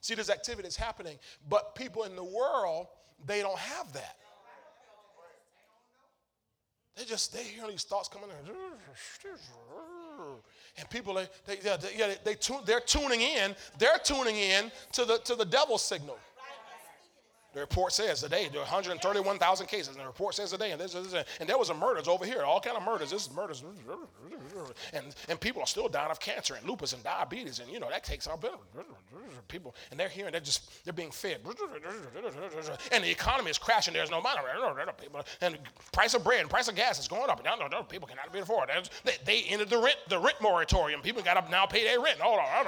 Speaker 1: See, this activity that's happening, but people in the world, they don't have that. They just, they hear these thoughts coming in. And people, they, they, yeah, they, yeah, they, they they're tuning in. They're tuning in to the, to the devil's signal. The report says today there are 131,000 cases, and the report says today, and, this, this, and there was a murders over here, all kind of murders. This is murders, and and people are still dying of cancer and lupus and diabetes, and you know that takes our people, and they're here and they're just they're being fed, and the economy is crashing. There's no money, and price of bread, and price of gas is going up, and people cannot afford. They, they ended the rent the rent moratorium. People got to now pay their rent. Hold on,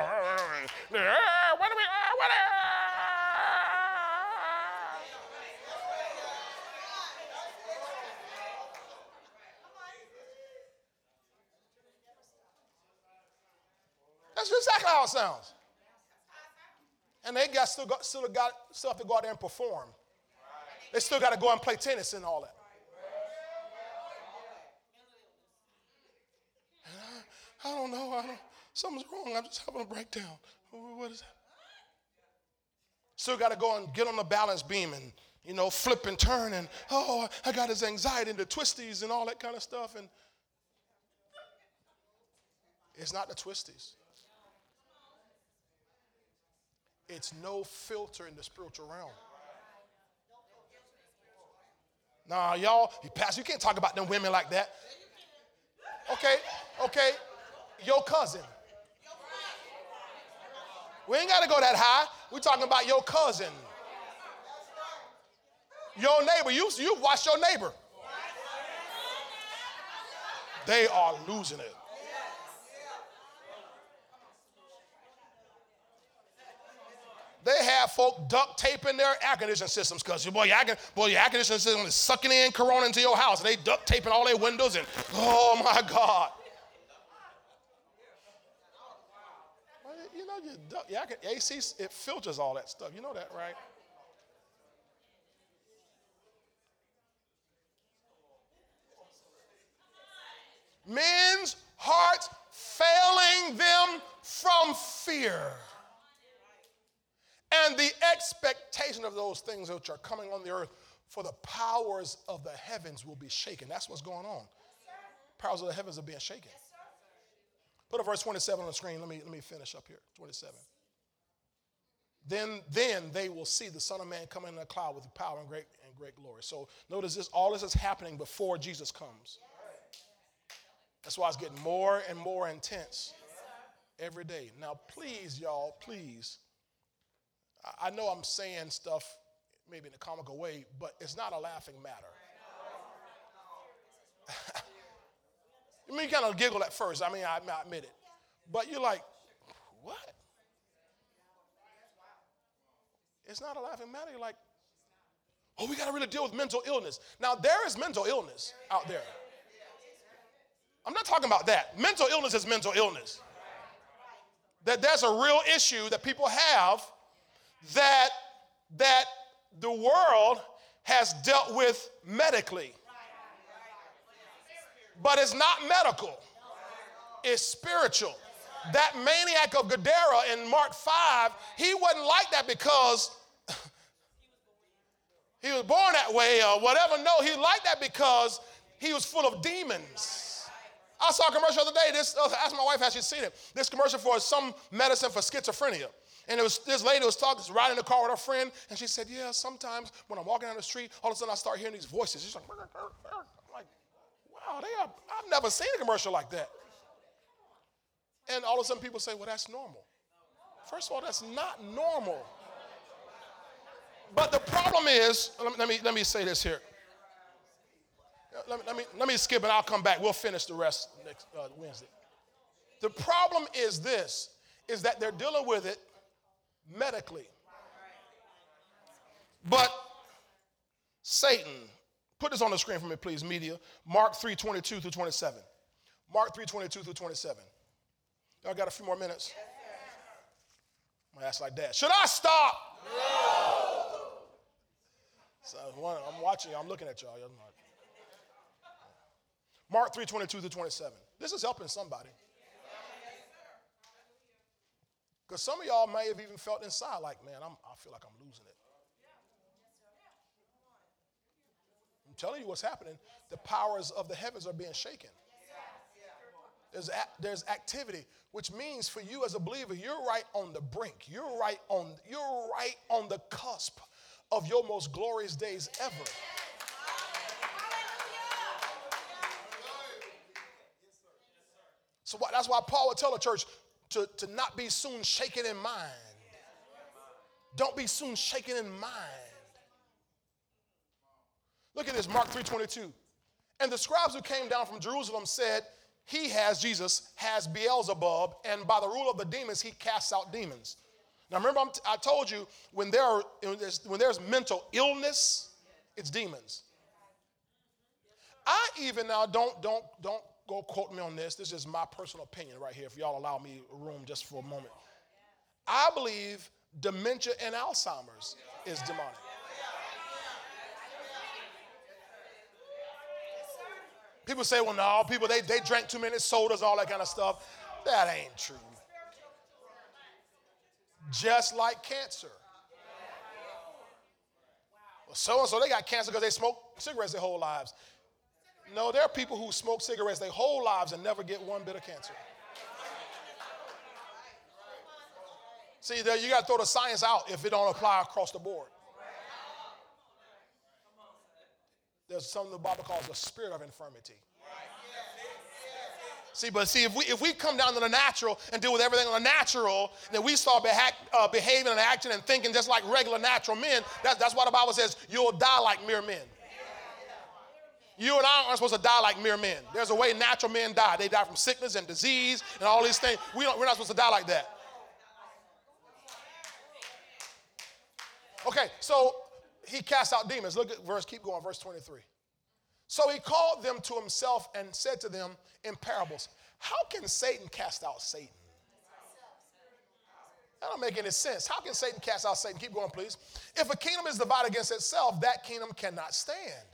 Speaker 1: what do we? What? That's exactly how it sounds. And they got still got still got have to go out there and perform. They still got to go and play tennis and all that. I, I, don't know. I don't, something's wrong. I'm just having a breakdown. What is that? Still got to go and get on the balance beam and you know flip and turn and oh I got his anxiety and the twisties and all that kind of stuff and it's not the twisties. It's no filter in the spiritual realm. Nah, y'all, you pastor, you can't talk about them women like that. Okay, okay, your cousin. We ain't got to go that high. We're talking about your cousin. Your neighbor. You, you watch your neighbor. They are losing it. They have folk duct taping their air conditioning systems because boy, your boy, your air conditioning system is sucking in corona into your house, and they duct taping all their windows and oh my God. you know, your, duct, your AC it filters all that stuff. You know that, right? Men's hearts failing them from fear and the expectation of those things which are coming on the earth, for the powers of the heavens will be shaken. That's what's going on. Powers of the heavens are being shaken. Put a verse 27 on the screen. Let me, let me finish up here. 27. then then they will see the Son of Man coming in a cloud with power and great and great glory. So notice this, all this is happening before Jesus comes. That's why it's getting more and more intense every day. Now, please, y'all, please. I know I'm saying stuff maybe in a comical way, but it's not a laughing matter. I mean, you kind of giggle at first. I mean, I, I admit it. But you're like, what? It's not a laughing matter. You're like, oh, we got to really deal with mental illness. Now, there is mental illness out there. I'm not talking about that. Mental illness is mental illness. That there's a real issue that people have that, that the world has dealt with medically. But it's not medical, it's spiritual. That maniac of Gadara in Mark 5, he wasn't like that because he was born that way or whatever. No, he liked that because he was full of demons. I saw a commercial the other day. This, uh, asked my wife, has she seen it? This commercial for some medicine for schizophrenia. And was this lady was talking, was riding in the car with her friend, and she said, "Yeah, sometimes when I'm walking down the street, all of a sudden I start hearing these voices." She's like, I'm like, "Wow, they are, I've never seen a commercial like that." And all of a sudden, people say, "Well, that's normal." First of all, that's not normal. But the problem is, let me, let me, let me say this here. Let me, let, me, let me skip and I'll come back. We'll finish the rest next uh, Wednesday. The problem is this, is that they're dealing with it medically. But Satan, put this on the screen for me, please, media. Mark 3 22 through 27. Mark 3 22 through 27. Y'all got a few more minutes? I'm gonna ask like that. Should I stop? No. So I'm watching you, I'm looking at y'all. Mark 3 22 through 27. This is helping somebody. Because some of y'all may have even felt inside like, man, I'm, I feel like I'm losing it. I'm telling you what's happening. The powers of the heavens are being shaken. There's, a, there's activity, which means for you as a believer, you're right on the brink. You're right on, you're right on the cusp of your most glorious days ever. So that's why Paul would tell the church, to, to not be soon shaken in mind. Don't be soon shaken in mind. Look at this, Mark 3:22. And the scribes who came down from Jerusalem said, He has, Jesus, has Beelzebub, and by the rule of the demons, he casts out demons. Now remember, i told you when, there are, when there's mental illness, it's demons. I even now don't don't don't go quote me on this. This is my personal opinion right here, if y'all allow me room just for a moment. I believe dementia and Alzheimer's is demonic. People say, well, no, people, they, they drank too many sodas, all that kind of stuff. That ain't true. Just like cancer. Well, so and so, they got cancer because they smoked cigarettes their whole lives. No, there are people who smoke cigarettes their whole lives and never get one bit of cancer. See, there you got to throw the science out if it don't apply across the board. There's something the Bible calls the spirit of infirmity. See, but see, if we if we come down to the natural and deal with everything on the natural, then we start beha- uh, behaving and acting and thinking just like regular natural men. That, that's why the Bible says you'll die like mere men. You and I aren't supposed to die like mere men. There's a way natural men die. They die from sickness and disease and all these things. We don't, we're not supposed to die like that. Okay, so he cast out demons. Look at verse, keep going, verse 23. So he called them to himself and said to them in parables, How can Satan cast out Satan? That don't make any sense. How can Satan cast out Satan? Keep going, please. If a kingdom is divided against itself, that kingdom cannot stand.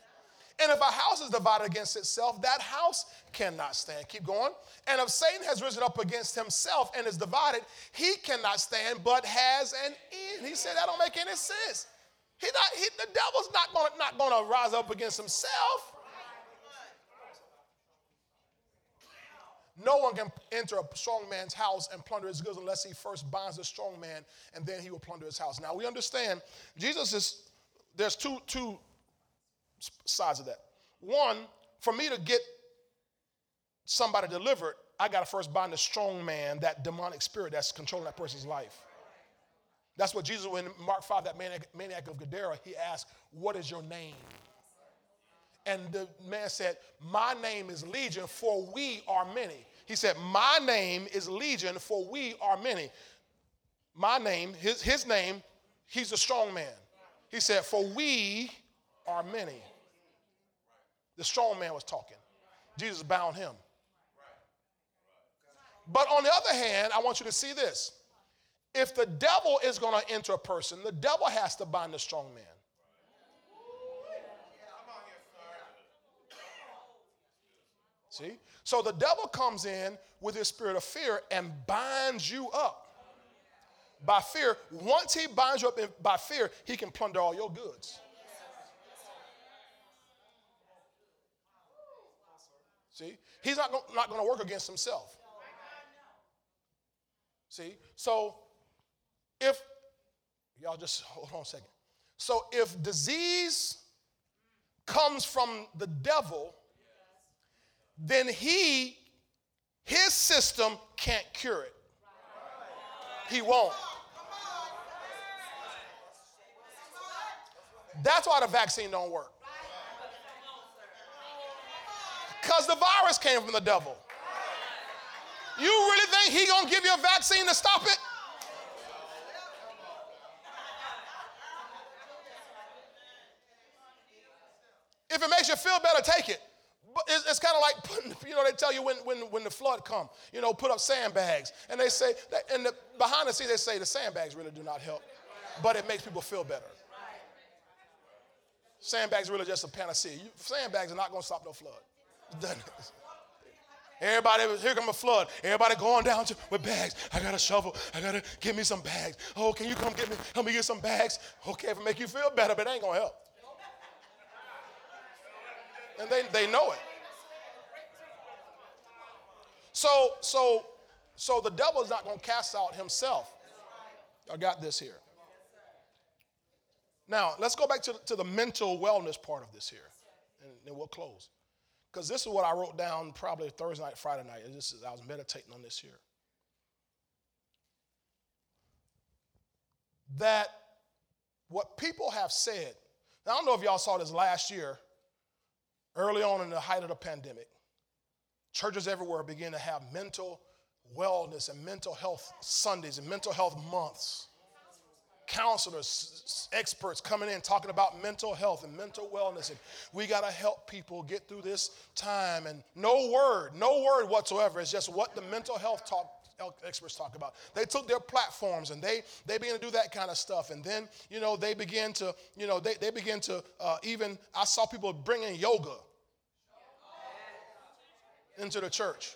Speaker 1: And if a house is divided against itself, that house cannot stand. Keep going. And if Satan has risen up against himself and is divided, he cannot stand, but has an end. He said that don't make any sense. He not, he, the devil's not going not going to rise up against himself. No one can enter a strong man's house and plunder his goods unless he first binds the strong man and then he will plunder his house. Now we understand Jesus is, there's two, two sides of that. One, for me to get somebody delivered, I got to first bind the strong man, that demonic spirit that's controlling that person's life. That's what Jesus, when Mark 5, that maniac, maniac of Gadara, he asked, What is your name? And the man said, My name is Legion, for we are many. He said, My name is Legion, for we are many. My name, his, his name, he's a strong man. He said, For we are many. The strong man was talking. Jesus bound him. But on the other hand, I want you to see this. If the devil is going to enter a person, the devil has to bind the strong man. See? So the devil comes in with his spirit of fear and binds you up by fear. Once he binds you up in, by fear, he can plunder all your goods. See? He's not, not going to work against himself. See? So if, y'all just hold on a second. So if disease comes from the devil, then he, his system can't cure it. He won't. That's why the vaccine don't work. Because the virus came from the devil. You really think he gonna give you a vaccine to stop it? If it makes you feel better, take it. But it's, it's kind of like putting, you know, they tell you when, when, when the flood come, you know, put up sandbags. And they say, that, and the, behind the scenes, they say the sandbags really do not help, but it makes people feel better. Sandbags really just a panacea. You, sandbags are not going to stop no flood. Everybody, here come a flood. Everybody going down to, with bags. I got a shovel. I got to get me some bags. Oh, can you come get me? Help me get some bags. Okay, if it make you feel better, but it ain't to help. And they, they know it. So, so, so the devil is not to cast out himself. I got this here. Now, let's go back to, to the mental wellness part of this here, and then we'll close because this is what I wrote down probably Thursday night, Friday night. This is, I was meditating on this here. That what people have said, I don't know if y'all saw this last year, early on in the height of the pandemic. Churches everywhere began to have mental wellness and mental health Sundays and mental health months counselors, experts coming in talking about mental health and mental wellness. And we got to help people get through this time. And no word, no word whatsoever. It's just what the mental health talk experts talk about. They took their platforms and they they began to do that kind of stuff. And then you know they began to you know they they began to uh, even I saw people bringing yoga into the church.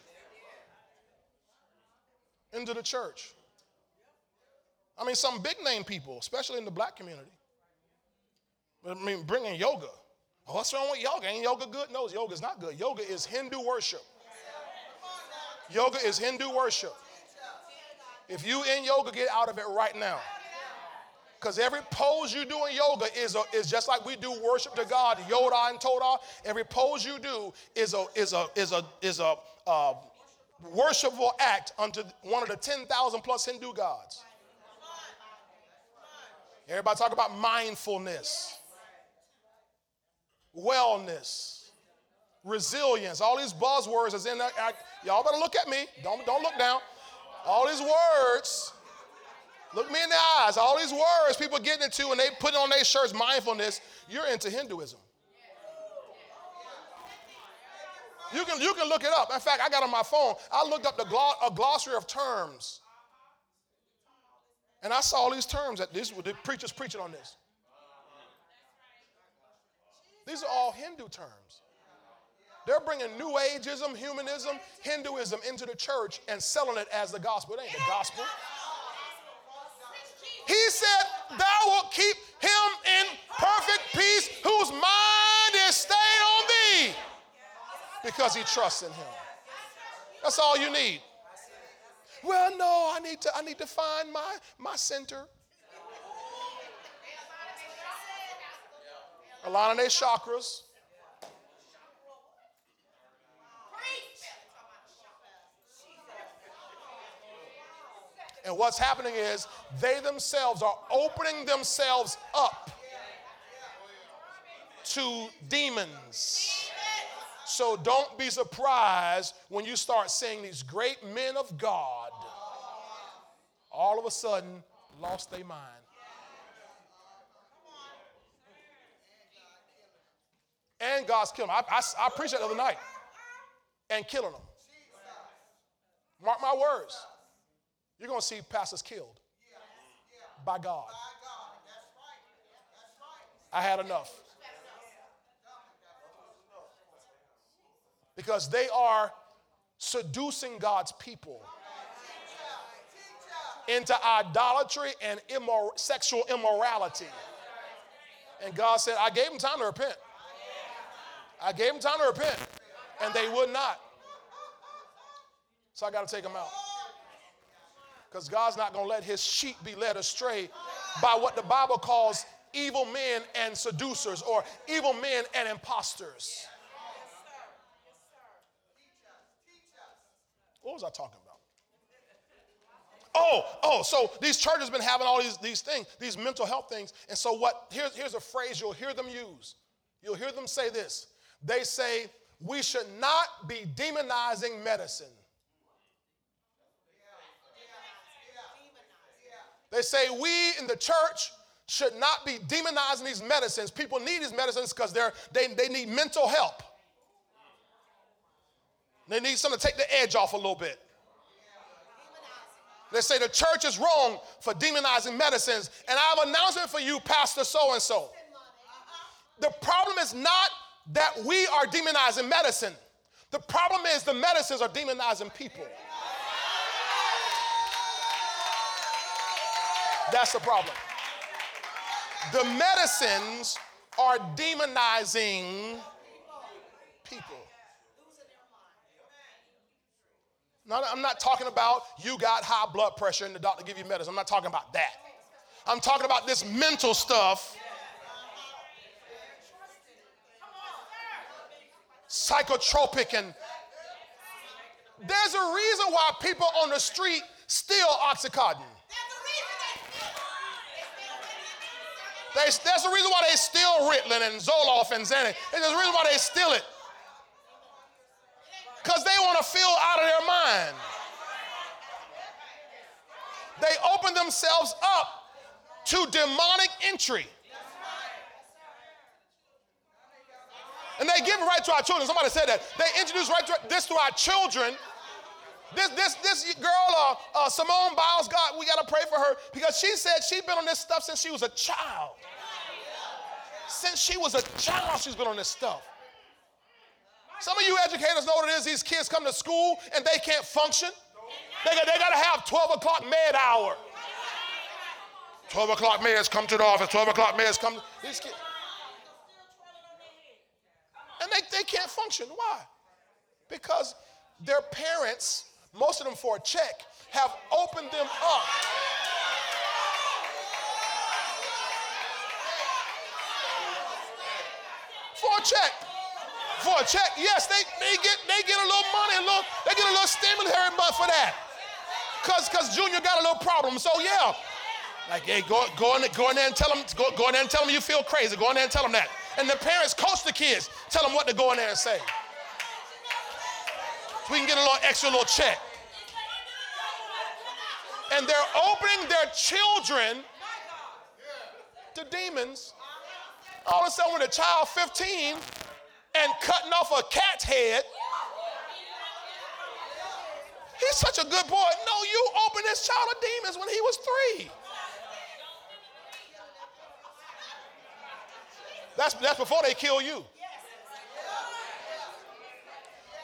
Speaker 1: Into the church. I mean, some big name people, especially in the black community. I mean, bringing yoga. Oh, what's wrong with yoga? Ain't yoga good? No, yoga is not good. Yoga is Hindu worship. Yoga is Hindu worship. If you in yoga, get out of it right now. Because every pose you do in yoga is, a, is just like we do worship to God, Yadah and Todah. Every pose you do is a, is a, is a, is a uh, worshipful act unto one of the 10,000 plus Hindu gods. Everybody talk about mindfulness, wellness, resilience. All these buzzwords is in there. Y'all better look at me. Don't, don't look down. All these words, look me in the eyes. All these words people get into and they put on their shirts mindfulness. You're into Hinduism. You can, you can look it up. In fact, I got on my phone, I looked up the a glossary of terms and I saw all these terms that this, the preachers preaching on this. These are all Hindu terms. They're bringing New Ageism, humanism, Hinduism into the church and selling it as the gospel. It ain't the gospel. He said, Thou wilt keep him in perfect peace whose mind is stayed on thee because he trusts in him. That's all you need. Well, no, I need to, I need to find my, my center. A lot of their chakras. And what's happening is they themselves are opening themselves up to demons. So don't be surprised when you start seeing these great men of God all of a sudden lost their mind. And God's killing them. I, I, I preached that the other night. And killing them. Mark my words. You're going to see pastors killed by God. I had enough. Because they are seducing God's people into idolatry and immor- sexual immorality. And God said, I gave them time to repent. I gave them time to repent, and they would not. So I got to take them out. Because God's not going to let his sheep be led astray by what the Bible calls evil men and seducers or evil men and imposters. What was I talking about? Oh, oh, so these churches been having all these, these things, these mental health things. And so what here's, here's a phrase you'll hear them use. You'll hear them say this. They say, we should not be demonizing medicine. They say we in the church should not be demonizing these medicines. People need these medicines because they're they, they need mental help. They need something to take the edge off a little bit. They say the church is wrong for demonizing medicines. And I have an announcement for you, Pastor so and so. The problem is not that we are demonizing medicine, the problem is the medicines are demonizing people. That's the problem. The medicines are demonizing people. Now, I'm not talking about you got high blood pressure and the doctor give you medicine. I'm not talking about that. I'm talking about this mental stuff. Psychotropic and there's a reason why people on the street steal Oxycontin. They, that's the reason why they steal Ritalin and Zoloft and Xanax. There's the reason why they steal it. Because they want to feel out of their mind. They open themselves up to demonic entry. And they give right to our children. Somebody said that. They introduce right to, this to our children. This, this, this girl, uh, uh, Simone Biles, God, we got to pray for her because she said she's been on this stuff since she was a child. Since she was a child, she's been on this stuff. Some of you educators know what it is. These kids come to school and they can't function. They got, they got to have 12 o'clock med hour. 12 o'clock meds come to the office. 12 o'clock meds come. These kids. And they, they can't function. Why? Because their parents, most of them for a check, have opened them up. For a check for a check. Yes, they, they get they get a little money, a little, they get a little stimulus money for that. Cause cause Junior got a little problem. So yeah. Like, hey, go, go, in, go in there and tell them, go, go in there and tell them you feel crazy. Go in there and tell them that. And the parents coach the kids, tell them what to go in there and say. So we can get a little extra little check. And they're opening their children to demons. All of a sudden, when a child 15 and cutting off a cat's head. He's such a good boy. No, you opened this child of demons when he was three. That's, that's before they kill you.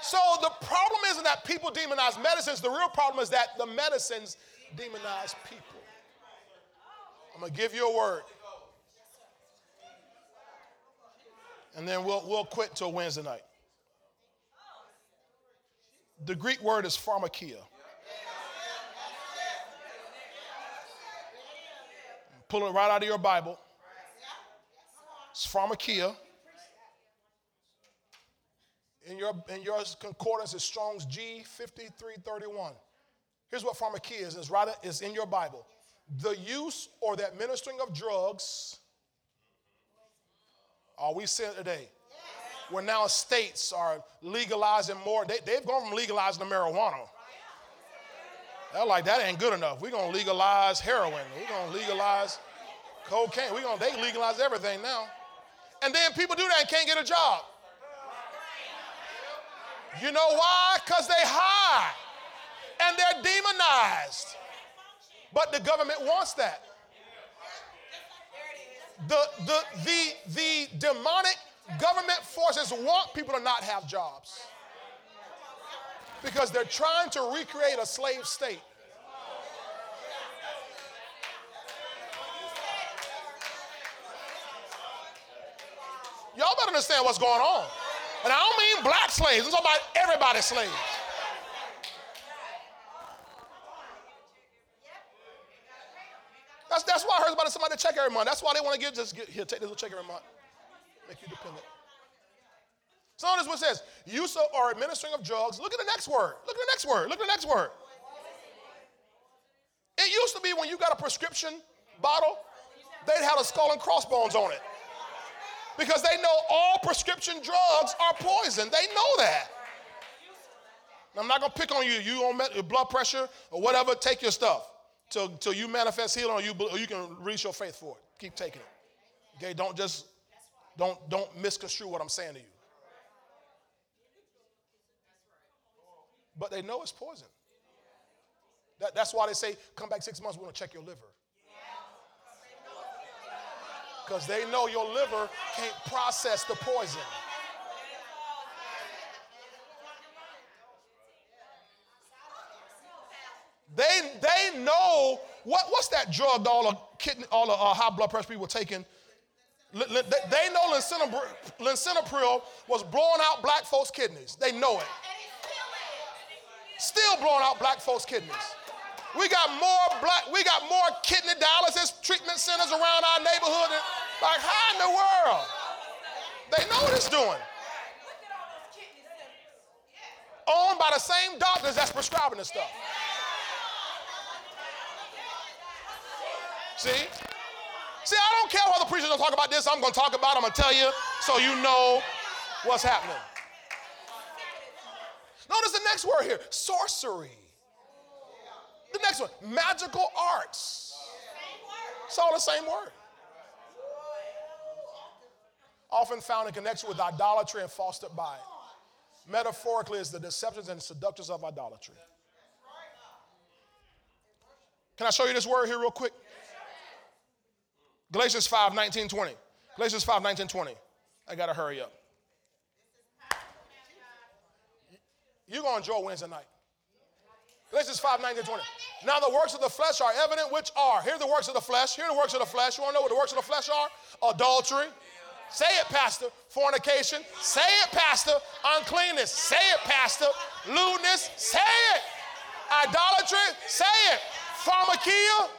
Speaker 1: So the problem isn't that people demonize medicines. The real problem is that the medicines demonize people. I'm going to give you a word. And then we'll, we'll quit till Wednesday night. the Greek word is pharmakia. Pull it right out of your Bible. It's pharmakia. In your, in your concordance is Strong's G5331. Here's what pharmakia is. It's, right, it's in your Bible. The use or the administering of drugs. Are we seeing today? Where now states are legalizing more. They, they've gone from legalizing the marijuana. They're like, that ain't good enough. We're going to legalize heroin. We're going to legalize cocaine. We're going to, they legalize everything now. And then people do that and can't get a job. You know why? Because they high and they're demonized. But the government wants that. The, the, the, the demonic government forces want people to not have jobs because they're trying to recreate a slave state. Y'all better understand what's going on. And I don't mean black slaves, I'm talking about everybody's slaves. That's, that's why I heard about somebody check every month. That's why they want to give just get, here, take this little check every month. Make you dependent. So notice what it says. Use of or administering of drugs. Look at the next word. Look at the next word. Look at the next word. It used to be when you got a prescription bottle, they'd have a skull and crossbones on it because they know all prescription drugs are poison. They know that. I'm not gonna pick on you. You on blood pressure or whatever. Take your stuff till till you manifest healing, or you or you can release your faith for it. Keep taking it. Okay. Don't just don't don't misconstrue what I'm saying to you. But they know it's poison. That, that's why they say, come back six months, we're gonna check your liver because they know your liver can't process the poison. They, they know what, what's that drug all the kidney, all the uh, high blood pressure people were taking. They know lisinopril was blowing out black folks' kidneys. They know it. Still blowing out black folks' kidneys. We got more black, we got more kidney dialysis treatment centers around our neighborhood. Like, how in the world? They know what it's doing. Owned by the same doctors that's prescribing the stuff. See? See, I don't care what the preachers don't talk about this. I'm going to talk about it. I'm going to tell you so you know what's happening. Notice the next word here sorcery. The next one, magical arts. It's all the same word. Often found in connection with idolatry and fostered by it. Metaphorically, is the deceptions and seductors of idolatry. Can I show you this word here, real quick? Galatians 5 19 20. Galatians 5 19 20. I got to hurry up. You're going to enjoy Wednesday night. Galatians 5 19 20. Now the works of the flesh are evident, which are. Here are the works of the flesh. Here are the works of the flesh. You want to know what the works of the flesh are? Adultery. Say it, Pastor. Fornication. Say it, Pastor. Uncleanness. Say it, Pastor. Lewdness. Say it. Idolatry. Say it. Pharmakia.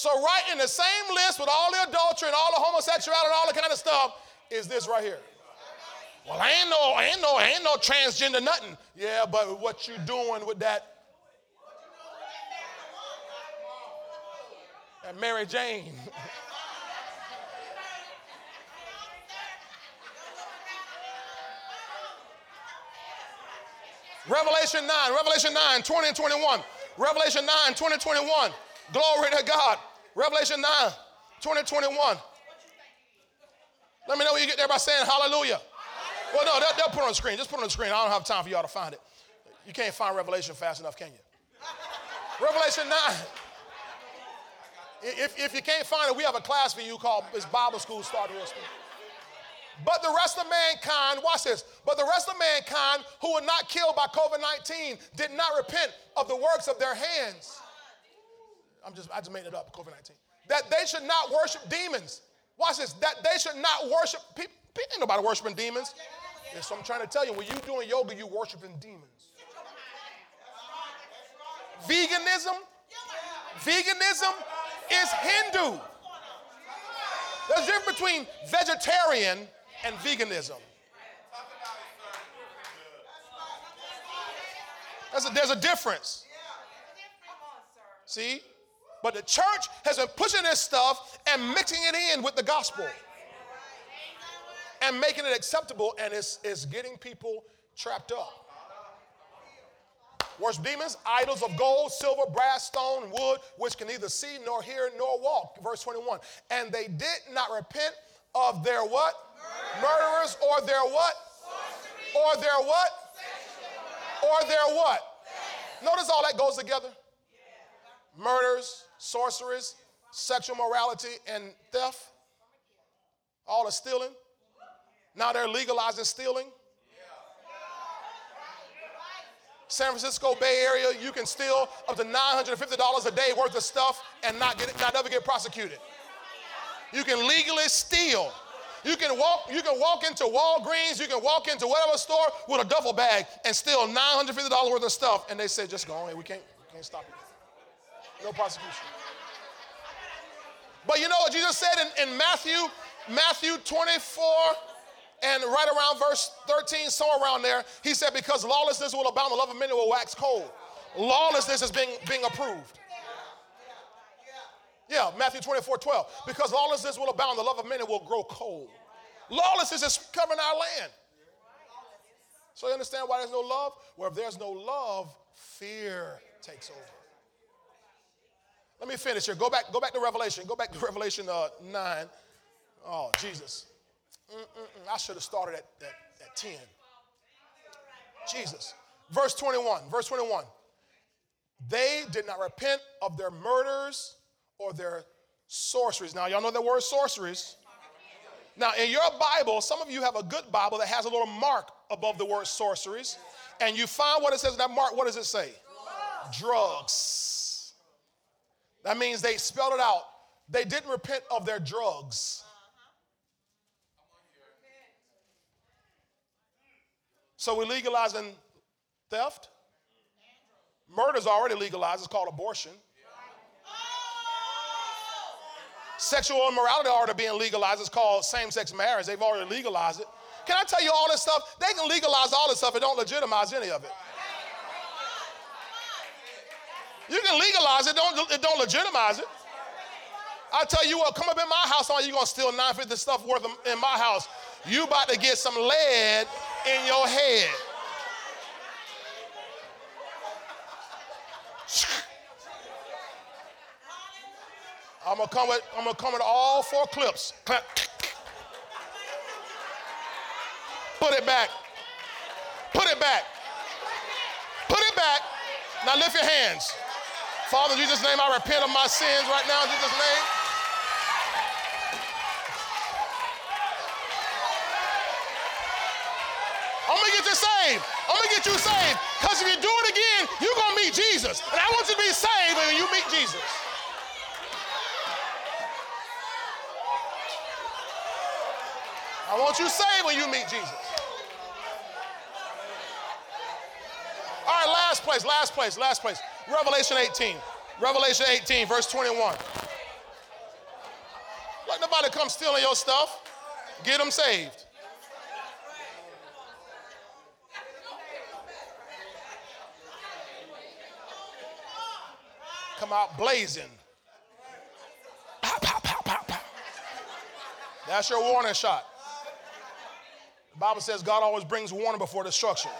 Speaker 1: So, right in the same list with all the adultery and all the homosexuality and all the kind of stuff is this right here. Well, I ain't no, I ain't no, I ain't no transgender nothing. Yeah, but what you doing with that? That Mary Jane. Revelation 9, Revelation 9, 20 and 21. Revelation 9, 20 and 21. Glory to God. Revelation 9, 20 21. Let me know when you get there by saying hallelujah. Well, no, they'll, they'll put it on the screen. Just put on the screen. I don't have time for y'all to find it. You can't find Revelation fast enough, can you? Revelation 9. If, if you can't find it, we have a class for you called it's Bible School Start Real School. But the rest of mankind, watch this, but the rest of mankind who were not killed by COVID 19 did not repent of the works of their hands. I'm just, I just made it up, COVID 19. That they should not worship demons. Watch this, that they should not worship people Ain't nobody worshiping demons. What I'm trying to tell you. When you doing yoga, you worshiping demons. Veganism, veganism is Hindu. There's a difference between vegetarian and veganism. There's a, there's a difference. See? But the church has been pushing this stuff and mixing it in with the gospel and making it acceptable, and it's, it's getting people trapped up. Worship demons, idols of gold, silver, brass, stone, wood, which can neither see nor hear nor walk. Verse 21. And they did not repent of their what? Murderers or their what? Or their what? Sexual. Or their what? Notice all that goes together. Murders, sorceries, sexual morality, and theft. All the stealing. Now they're legalizing stealing. San Francisco Bay Area, you can steal up to $950 a day worth of stuff and not get not ever get prosecuted. You can legally steal. You can walk, you can walk into Walgreens, you can walk into whatever store with a duffel bag and steal $950 worth of stuff. And they say, just go on, we can't, we can't stop you. No prosecution. But you know what Jesus said in, in Matthew, Matthew 24, and right around verse 13, somewhere around there, he said, Because lawlessness will abound, the love of many will wax cold. Lawlessness is being, being approved. Yeah, Matthew 24, 12. Because lawlessness will abound, the love of many will grow cold. Lawlessness is covering our land. So you understand why there's no love? Well, if there's no love, fear takes over. Let me finish here. Go back, go back to Revelation. Go back to Revelation uh, 9. Oh, Jesus. Mm-mm-mm. I should have started at, at, at 10. Jesus. Verse 21. Verse 21. They did not repent of their murders or their sorceries. Now, y'all know the word sorceries. Now, in your Bible, some of you have a good Bible that has a little mark above the word sorceries, and you find what it says in that mark. What does it say? Drugs. That means they spelled it out. They didn't repent of their drugs. So we're legalizing theft. Murder's already legalized. It's called abortion. Sexual immorality already being legalized. It's called same-sex marriage. They've already legalized it. Can I tell you all this stuff? They can legalize all this stuff and don't legitimize any of it. You can legalize it, don't, it don't legitimize it. I tell you what, come up in my house, are you gonna steal 950 stuff worth in my house? You about to get some lead in your head. I'm gonna come with I'm gonna come with all four clips. Clap. Put it back. Put it back. Put it back. Now lift your hands. Father, in Jesus' name, I repent of my sins right now in Jesus' name. I'm gonna get you saved. I'm gonna get you saved. Because if you do it again, you're gonna meet Jesus. And I want you to be saved when you meet Jesus. I want you saved when you meet Jesus. All right, last place, last place, last place. Revelation 18. Revelation 18, verse 21. Let nobody come stealing your stuff. Get them saved. come out blazing. Pow, pow, pow, pow, pow. That's your warning shot. The Bible says God always brings warning before destruction.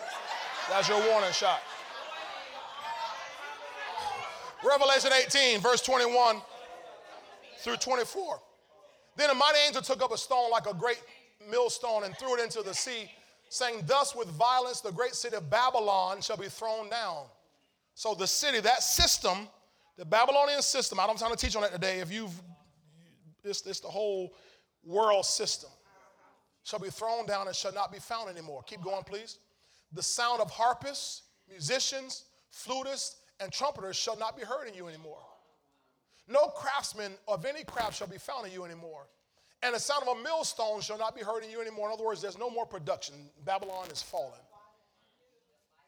Speaker 1: That's your warning shot. Revelation 18, verse 21 through 24. Then a mighty angel took up a stone like a great millstone and threw it into the sea, saying, Thus with violence the great city of Babylon shall be thrown down. So the city, that system, the Babylonian system, I don't have time to teach on that today. If you've, it's, it's the whole world system, shall be thrown down and shall not be found anymore. Keep going, please. The sound of harpists, musicians, flutists, and trumpeters shall not be heard in you anymore. No craftsman of any craft shall be found in you anymore. And the sound of a millstone shall not be heard in you anymore. In other words, there's no more production. Babylon is fallen.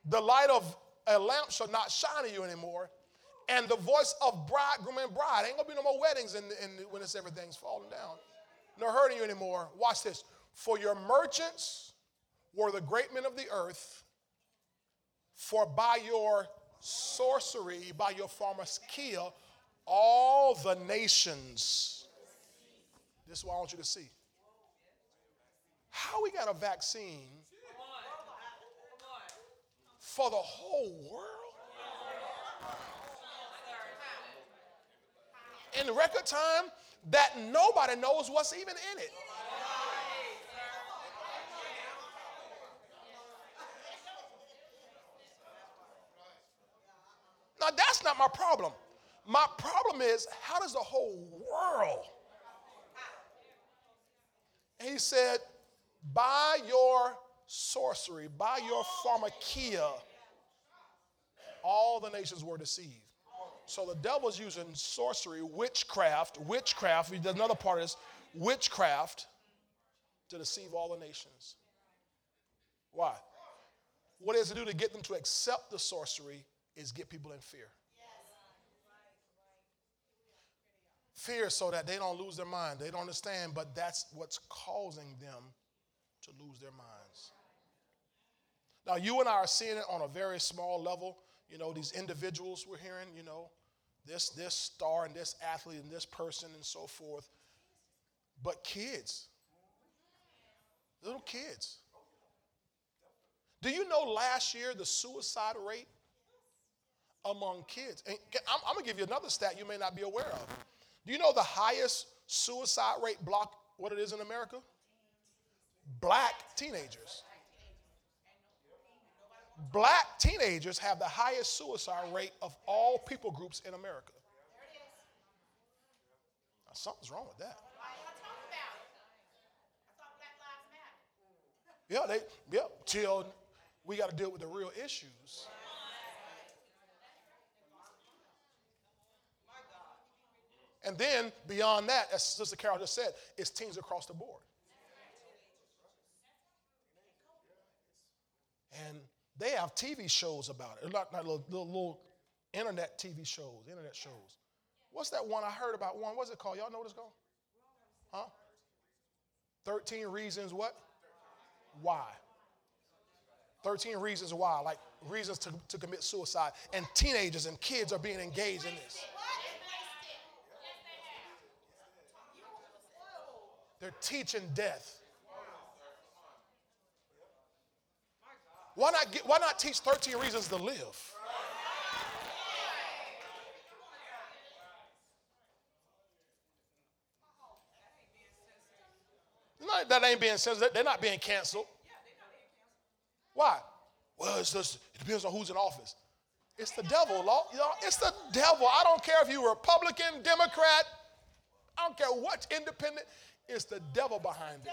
Speaker 1: The light of a lamp shall not shine in you anymore. And the voice of bridegroom and bride. Ain't gonna be no more weddings in, in, when it's everything's falling down. Nor hurting you anymore. Watch this. For your merchants were the great men of the earth, for by your sorcery, by your pharmakia, all the nations. This is what I want you to see. How we got a vaccine for the whole world? In record time, that nobody knows what's even in it. Now, that's not my problem. My problem is, how does the whole world? He said, by your sorcery, by your pharmakia, all the nations were deceived. So the devil's using sorcery, witchcraft, witchcraft, another part is witchcraft to deceive all the nations. Why? What is to do to get them to accept the sorcery is get people in fear. Fear so that they don't lose their mind. They don't understand, but that's what's causing them to lose their minds. Now, you and I are seeing it on a very small level. You know, these individuals we're hearing, you know, this, this star and this athlete and this person and so forth. But kids, little kids. Do you know last year the suicide rate among kids. And I'm, I'm going to give you another stat you may not be aware of. Do you know the highest suicide rate block, what it is in America? Black teenagers. Black teenagers have the highest suicide rate of all people groups in America. Now, something's wrong with that. Yeah, they, yeah, till we got to deal with the real issues. And then beyond that, as Sister Carol just said, it's teens across the board. And they have TV shows about it. Not, not little, little, little, internet TV shows, internet shows. What's that one I heard about? One, what's it called? Y'all know what it's called? Huh? 13 Reasons what? Why? 13 Reasons Why, like reasons to, to commit suicide. And teenagers and kids are being engaged in this. They're teaching death. Why not, get, why not teach 13 reasons to live? No, that ain't being censored. They're not being canceled. Why? Well, it's just, it depends on who's in office. It's the devil, know, it's the devil. I don't care if you're Republican, Democrat, I don't care what's independent. It's the devil behind it.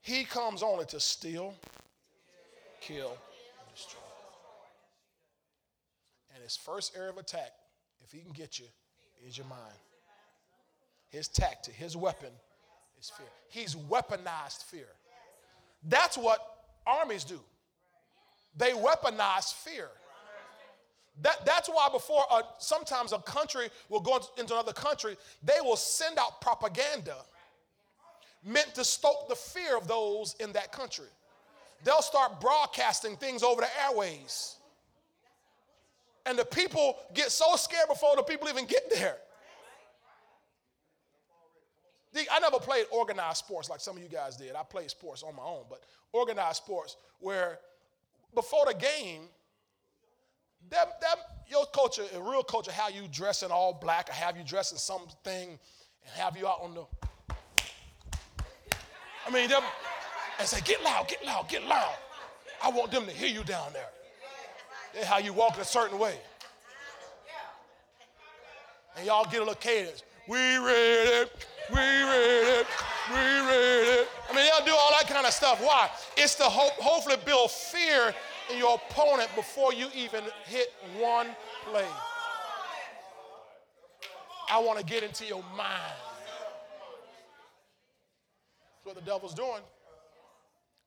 Speaker 1: He comes only to steal, kill, and destroy. And his first area of attack, if he can get you, is your mind. His tactic, his weapon is fear. He's weaponized fear. That's what armies do. They weaponize fear. That, that's why before a, sometimes a country will go into another country, they will send out propaganda meant to stoke the fear of those in that country. They'll start broadcasting things over the airways. And the people get so scared before the people even get there. I never played organized sports like some of you guys did. I played sports on my own, but organized sports where before the game, that, that your culture, a real culture, how you dress in all black or have you dress in something and have you out on the. I mean, them, and say, get loud, get loud, get loud. I want them to hear you down there. That's how you walk in a certain way. And y'all get a little cadence. We read it, we read it, we read it. I mean, they'll do all that kind of stuff. Why? It's to hope, hopefully build fear your opponent before you even hit one play. I want to get into your mind. That's what the devil's doing.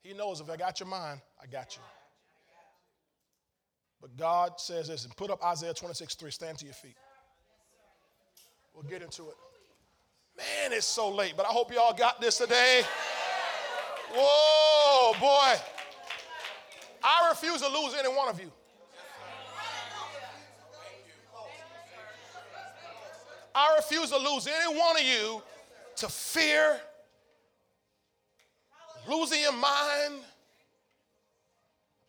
Speaker 1: He knows if I got your mind, I got you. But God says this, and put up Isaiah 26, 3. Stand to your feet. We'll get into it. Man, it's so late, but I hope y'all got this today. Whoa, boy. I refuse to lose any one of you. I refuse to lose any one of you to fear, losing your mind.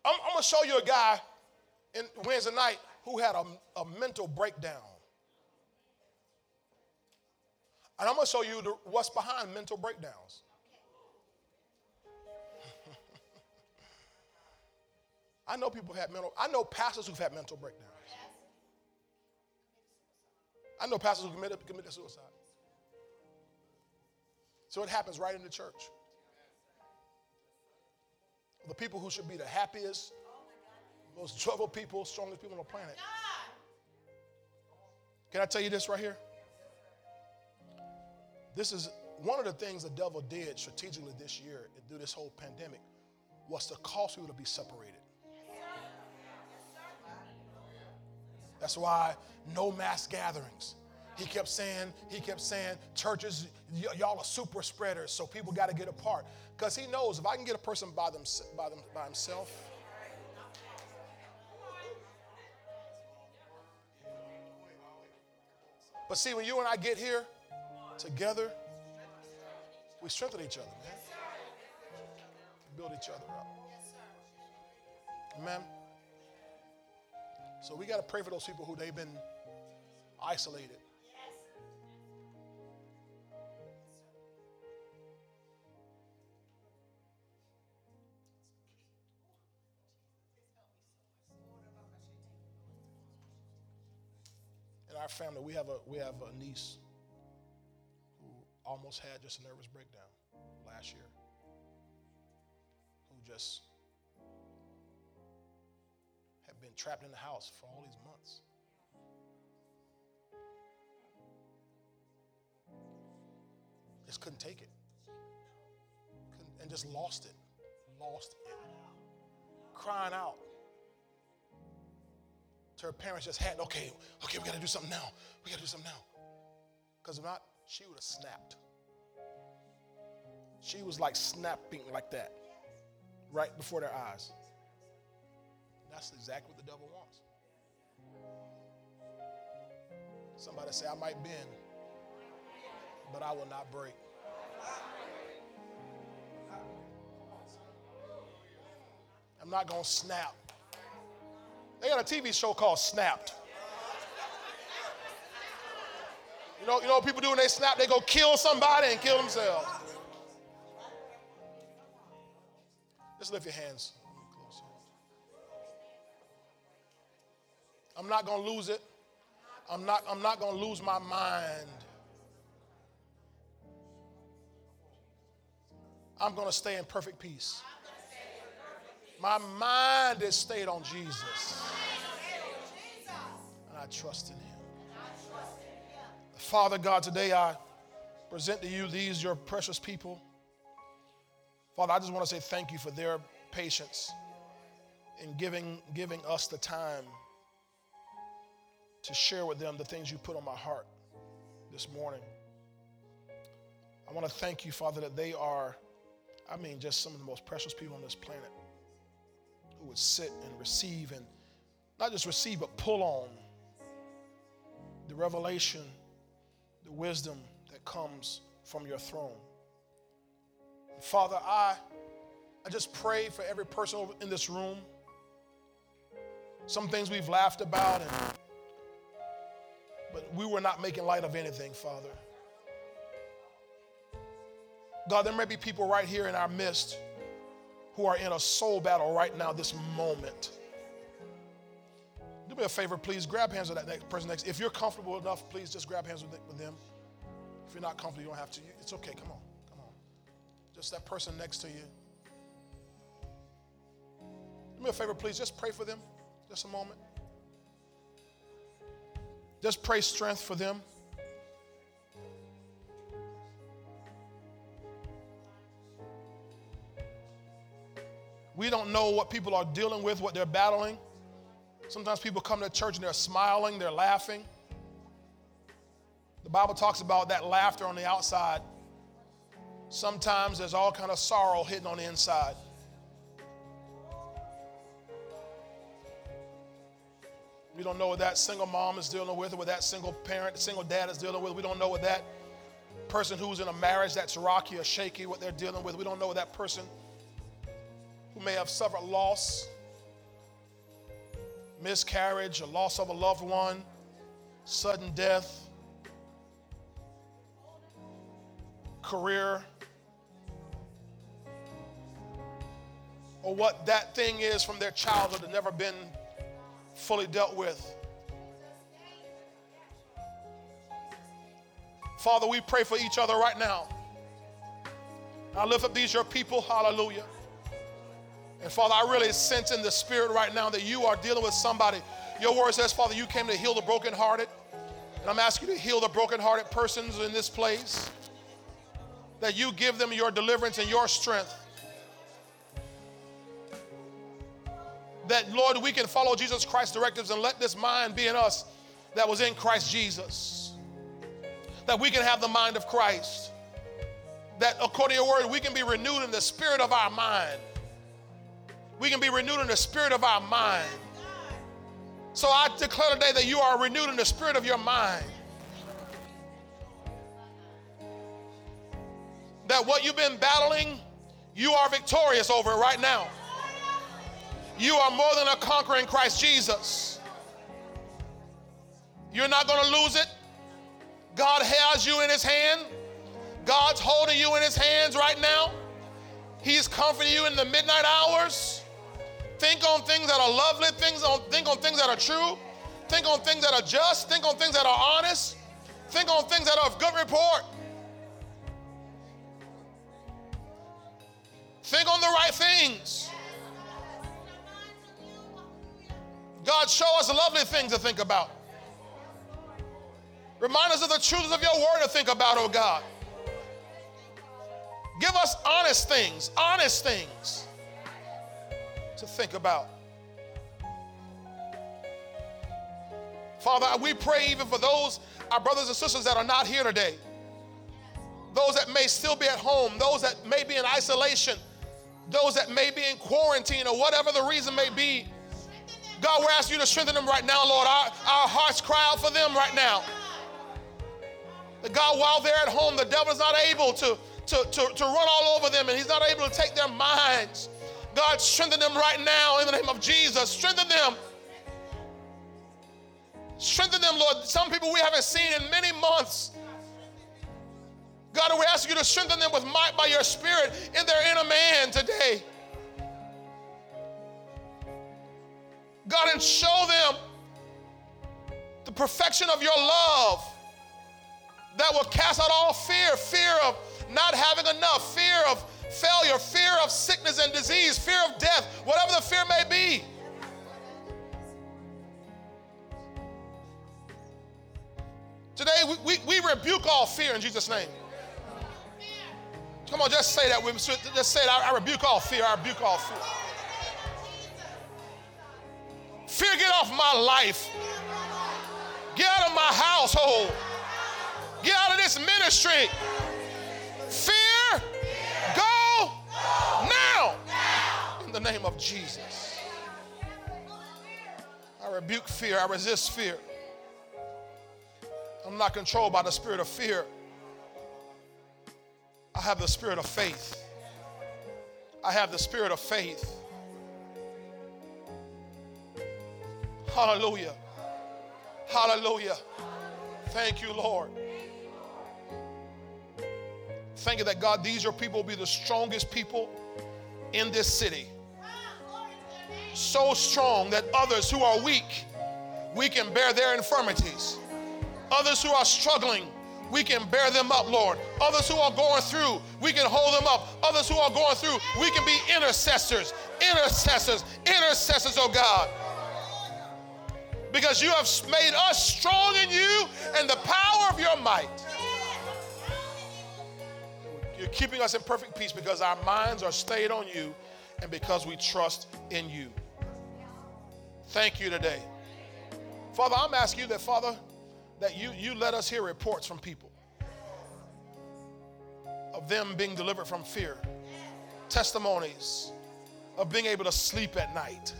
Speaker 1: I'm, I'm going to show you a guy in Wednesday night who had a, a mental breakdown. And I'm going to show you the, what's behind mental breakdowns. I know people have mental, I know pastors who've had mental breakdowns. I know pastors who committed, committed suicide. So it happens right in the church. The people who should be the happiest, most joyful people, strongest people on the planet. Can I tell you this right here? This is one of the things the devil did strategically this year through this whole pandemic was to cause people to be separated. That's why no mass gatherings. He kept saying, he kept saying, churches, y- y'all are super spreaders, so people got to get apart. Because he knows if I can get a person by, them, by, them, by himself, but see, when you and I get here together, we strengthen each other, man. We build each other up. Amen. So we got to pray for those people who they've been isolated. In our family, we have a we have a niece who almost had just a nervous breakdown last year. Who just been trapped in the house for all these months. Just couldn't take it. Couldn't, and just lost it. Lost it. Crying out. To her parents just had, okay, okay, we gotta do something now. We gotta do something now. Because if not, she would have snapped. She was like snapping like that right before their eyes. That's exactly what the devil wants. Somebody say, I might bend, but I will not break. I'm not going to snap. They got a TV show called Snapped. You know, you know what people do when they snap? They go kill somebody and kill themselves. Just lift your hands. I'm not going to lose it. I'm not, I'm not going to lose my mind. I'm going to stay in perfect peace. My mind is stayed on Jesus. And I trust in him. Father God, today I present to you these, your precious people. Father, I just want to say thank you for their patience in giving, giving us the time to share with them the things you put on my heart this morning. I want to thank you, Father, that they are, I mean, just some of the most precious people on this planet who would sit and receive and not just receive, but pull on the revelation, the wisdom that comes from your throne. Father, I, I just pray for every person in this room. Some things we've laughed about, and, but we were not making light of anything, Father. God, there may be people right here in our midst who are in a soul battle right now, this moment. Do me a favor, please. Grab hands with that next person next. If you're comfortable enough, please just grab hands with, with them. If you're not comfortable, you don't have to. It's okay. Come on. Come on. Just that person next to you. Do me a favor, please. Just pray for them. Just a moment. Just pray strength for them. We don't know what people are dealing with, what they're battling. Sometimes people come to church and they're smiling, they're laughing. The Bible talks about that laughter on the outside. Sometimes there's all kind of sorrow hidden on the inside. We don't know what that single mom is dealing with, or what that single parent, single dad is dealing with. We don't know what that person who's in a marriage that's rocky or shaky, what they're dealing with. We don't know what that person who may have suffered loss, miscarriage, a loss of a loved one, sudden death, career, or what that thing is from their childhood that never been fully dealt with. Father, we pray for each other right now. I lift up these your people, hallelujah. And Father, I really sense in the spirit right now that you are dealing with somebody. Your word says, Father, you came to heal the brokenhearted. And I'm asking you to heal the brokenhearted persons in this place. That you give them your deliverance and your strength. That, Lord, we can follow Jesus Christ's directives and let this mind be in us that was in Christ Jesus. That we can have the mind of Christ. That according to your word, we can be renewed in the spirit of our mind we can be renewed in the spirit of our mind. So I declare today that you are renewed in the spirit of your mind. That what you've been battling, you are victorious over it right now. You are more than a conqueror in Christ Jesus. You're not going to lose it. God has you in his hand. God's holding you in his hands right now. He's comforting you in the midnight hours. Think on things that are lovely, things on, think on things that are true, think on things that are just, think on things that are honest, think on things that are of good report. Think on the right things. God, show us lovely things to think about. Remind us of the truths of your word to think about, oh God. Give us honest things, honest things to think about. Father, we pray even for those, our brothers and sisters that are not here today, those that may still be at home, those that may be in isolation, those that may be in quarantine or whatever the reason may be. God, we're asking you to strengthen them right now, Lord. Our, our hearts cry out for them right now. That God, while they're at home, the devil is not able to, to, to, to run all over them and he's not able to take their minds. God, strengthen them right now in the name of Jesus. Strengthen them. Strengthen them, Lord. Some people we haven't seen in many months. God, we ask you to strengthen them with might by your spirit in their inner man today. God, and show them the perfection of your love that will cast out all fear fear of not having enough, fear of failure, fear of sickness and disease, fear of death, whatever the fear may be. Today, we, we, we rebuke all fear in Jesus' name. Come on, just say that with me. Just say it. I, I rebuke all fear. I rebuke all fear. Fear, get off my life. Get out of my household. Get out of this ministry. Fear, go now in the name of Jesus. I rebuke fear. I resist fear. I'm not controlled by the spirit of fear. I have the spirit of faith. I have the spirit of faith. Hallelujah. Hallelujah. Thank you, Lord. Thank you that God, these your people will be the strongest people in this city. So strong that others who are weak, we can bear their infirmities. Others who are struggling, we can bear them up, Lord. Others who are going through, we can hold them up. Others who are going through, we can be intercessors, intercessors, intercessors, oh God. Because you have made us strong in you and the power of your might. You're keeping us in perfect peace because our minds are stayed on you and because we trust in you. Thank you today. Father, I'm asking you that, Father, that you, you let us hear reports from people of them being delivered from fear, testimonies of being able to sleep at night,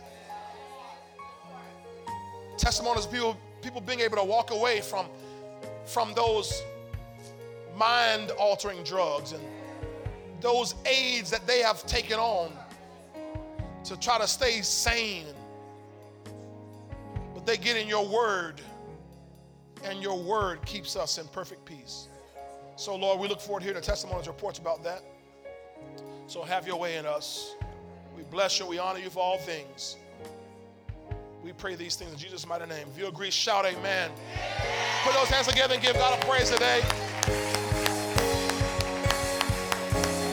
Speaker 1: testimonies of people, people being able to walk away from, from those mind altering drugs and those aids that they have taken on to try to stay sane. But they get in your word, and your word keeps us in perfect peace. So, Lord, we look forward to hearing the testimonies reports about that. So, have your way in us. We bless you. We honor you for all things. We pray these things in Jesus' mighty name. If you agree, shout amen. Put those hands together and give God a praise today.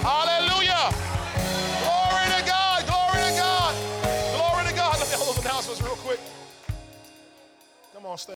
Speaker 1: Hallelujah. Glory to God. Glory to God. Glory to God. Let me hold those announcements real quick. Come on, stay.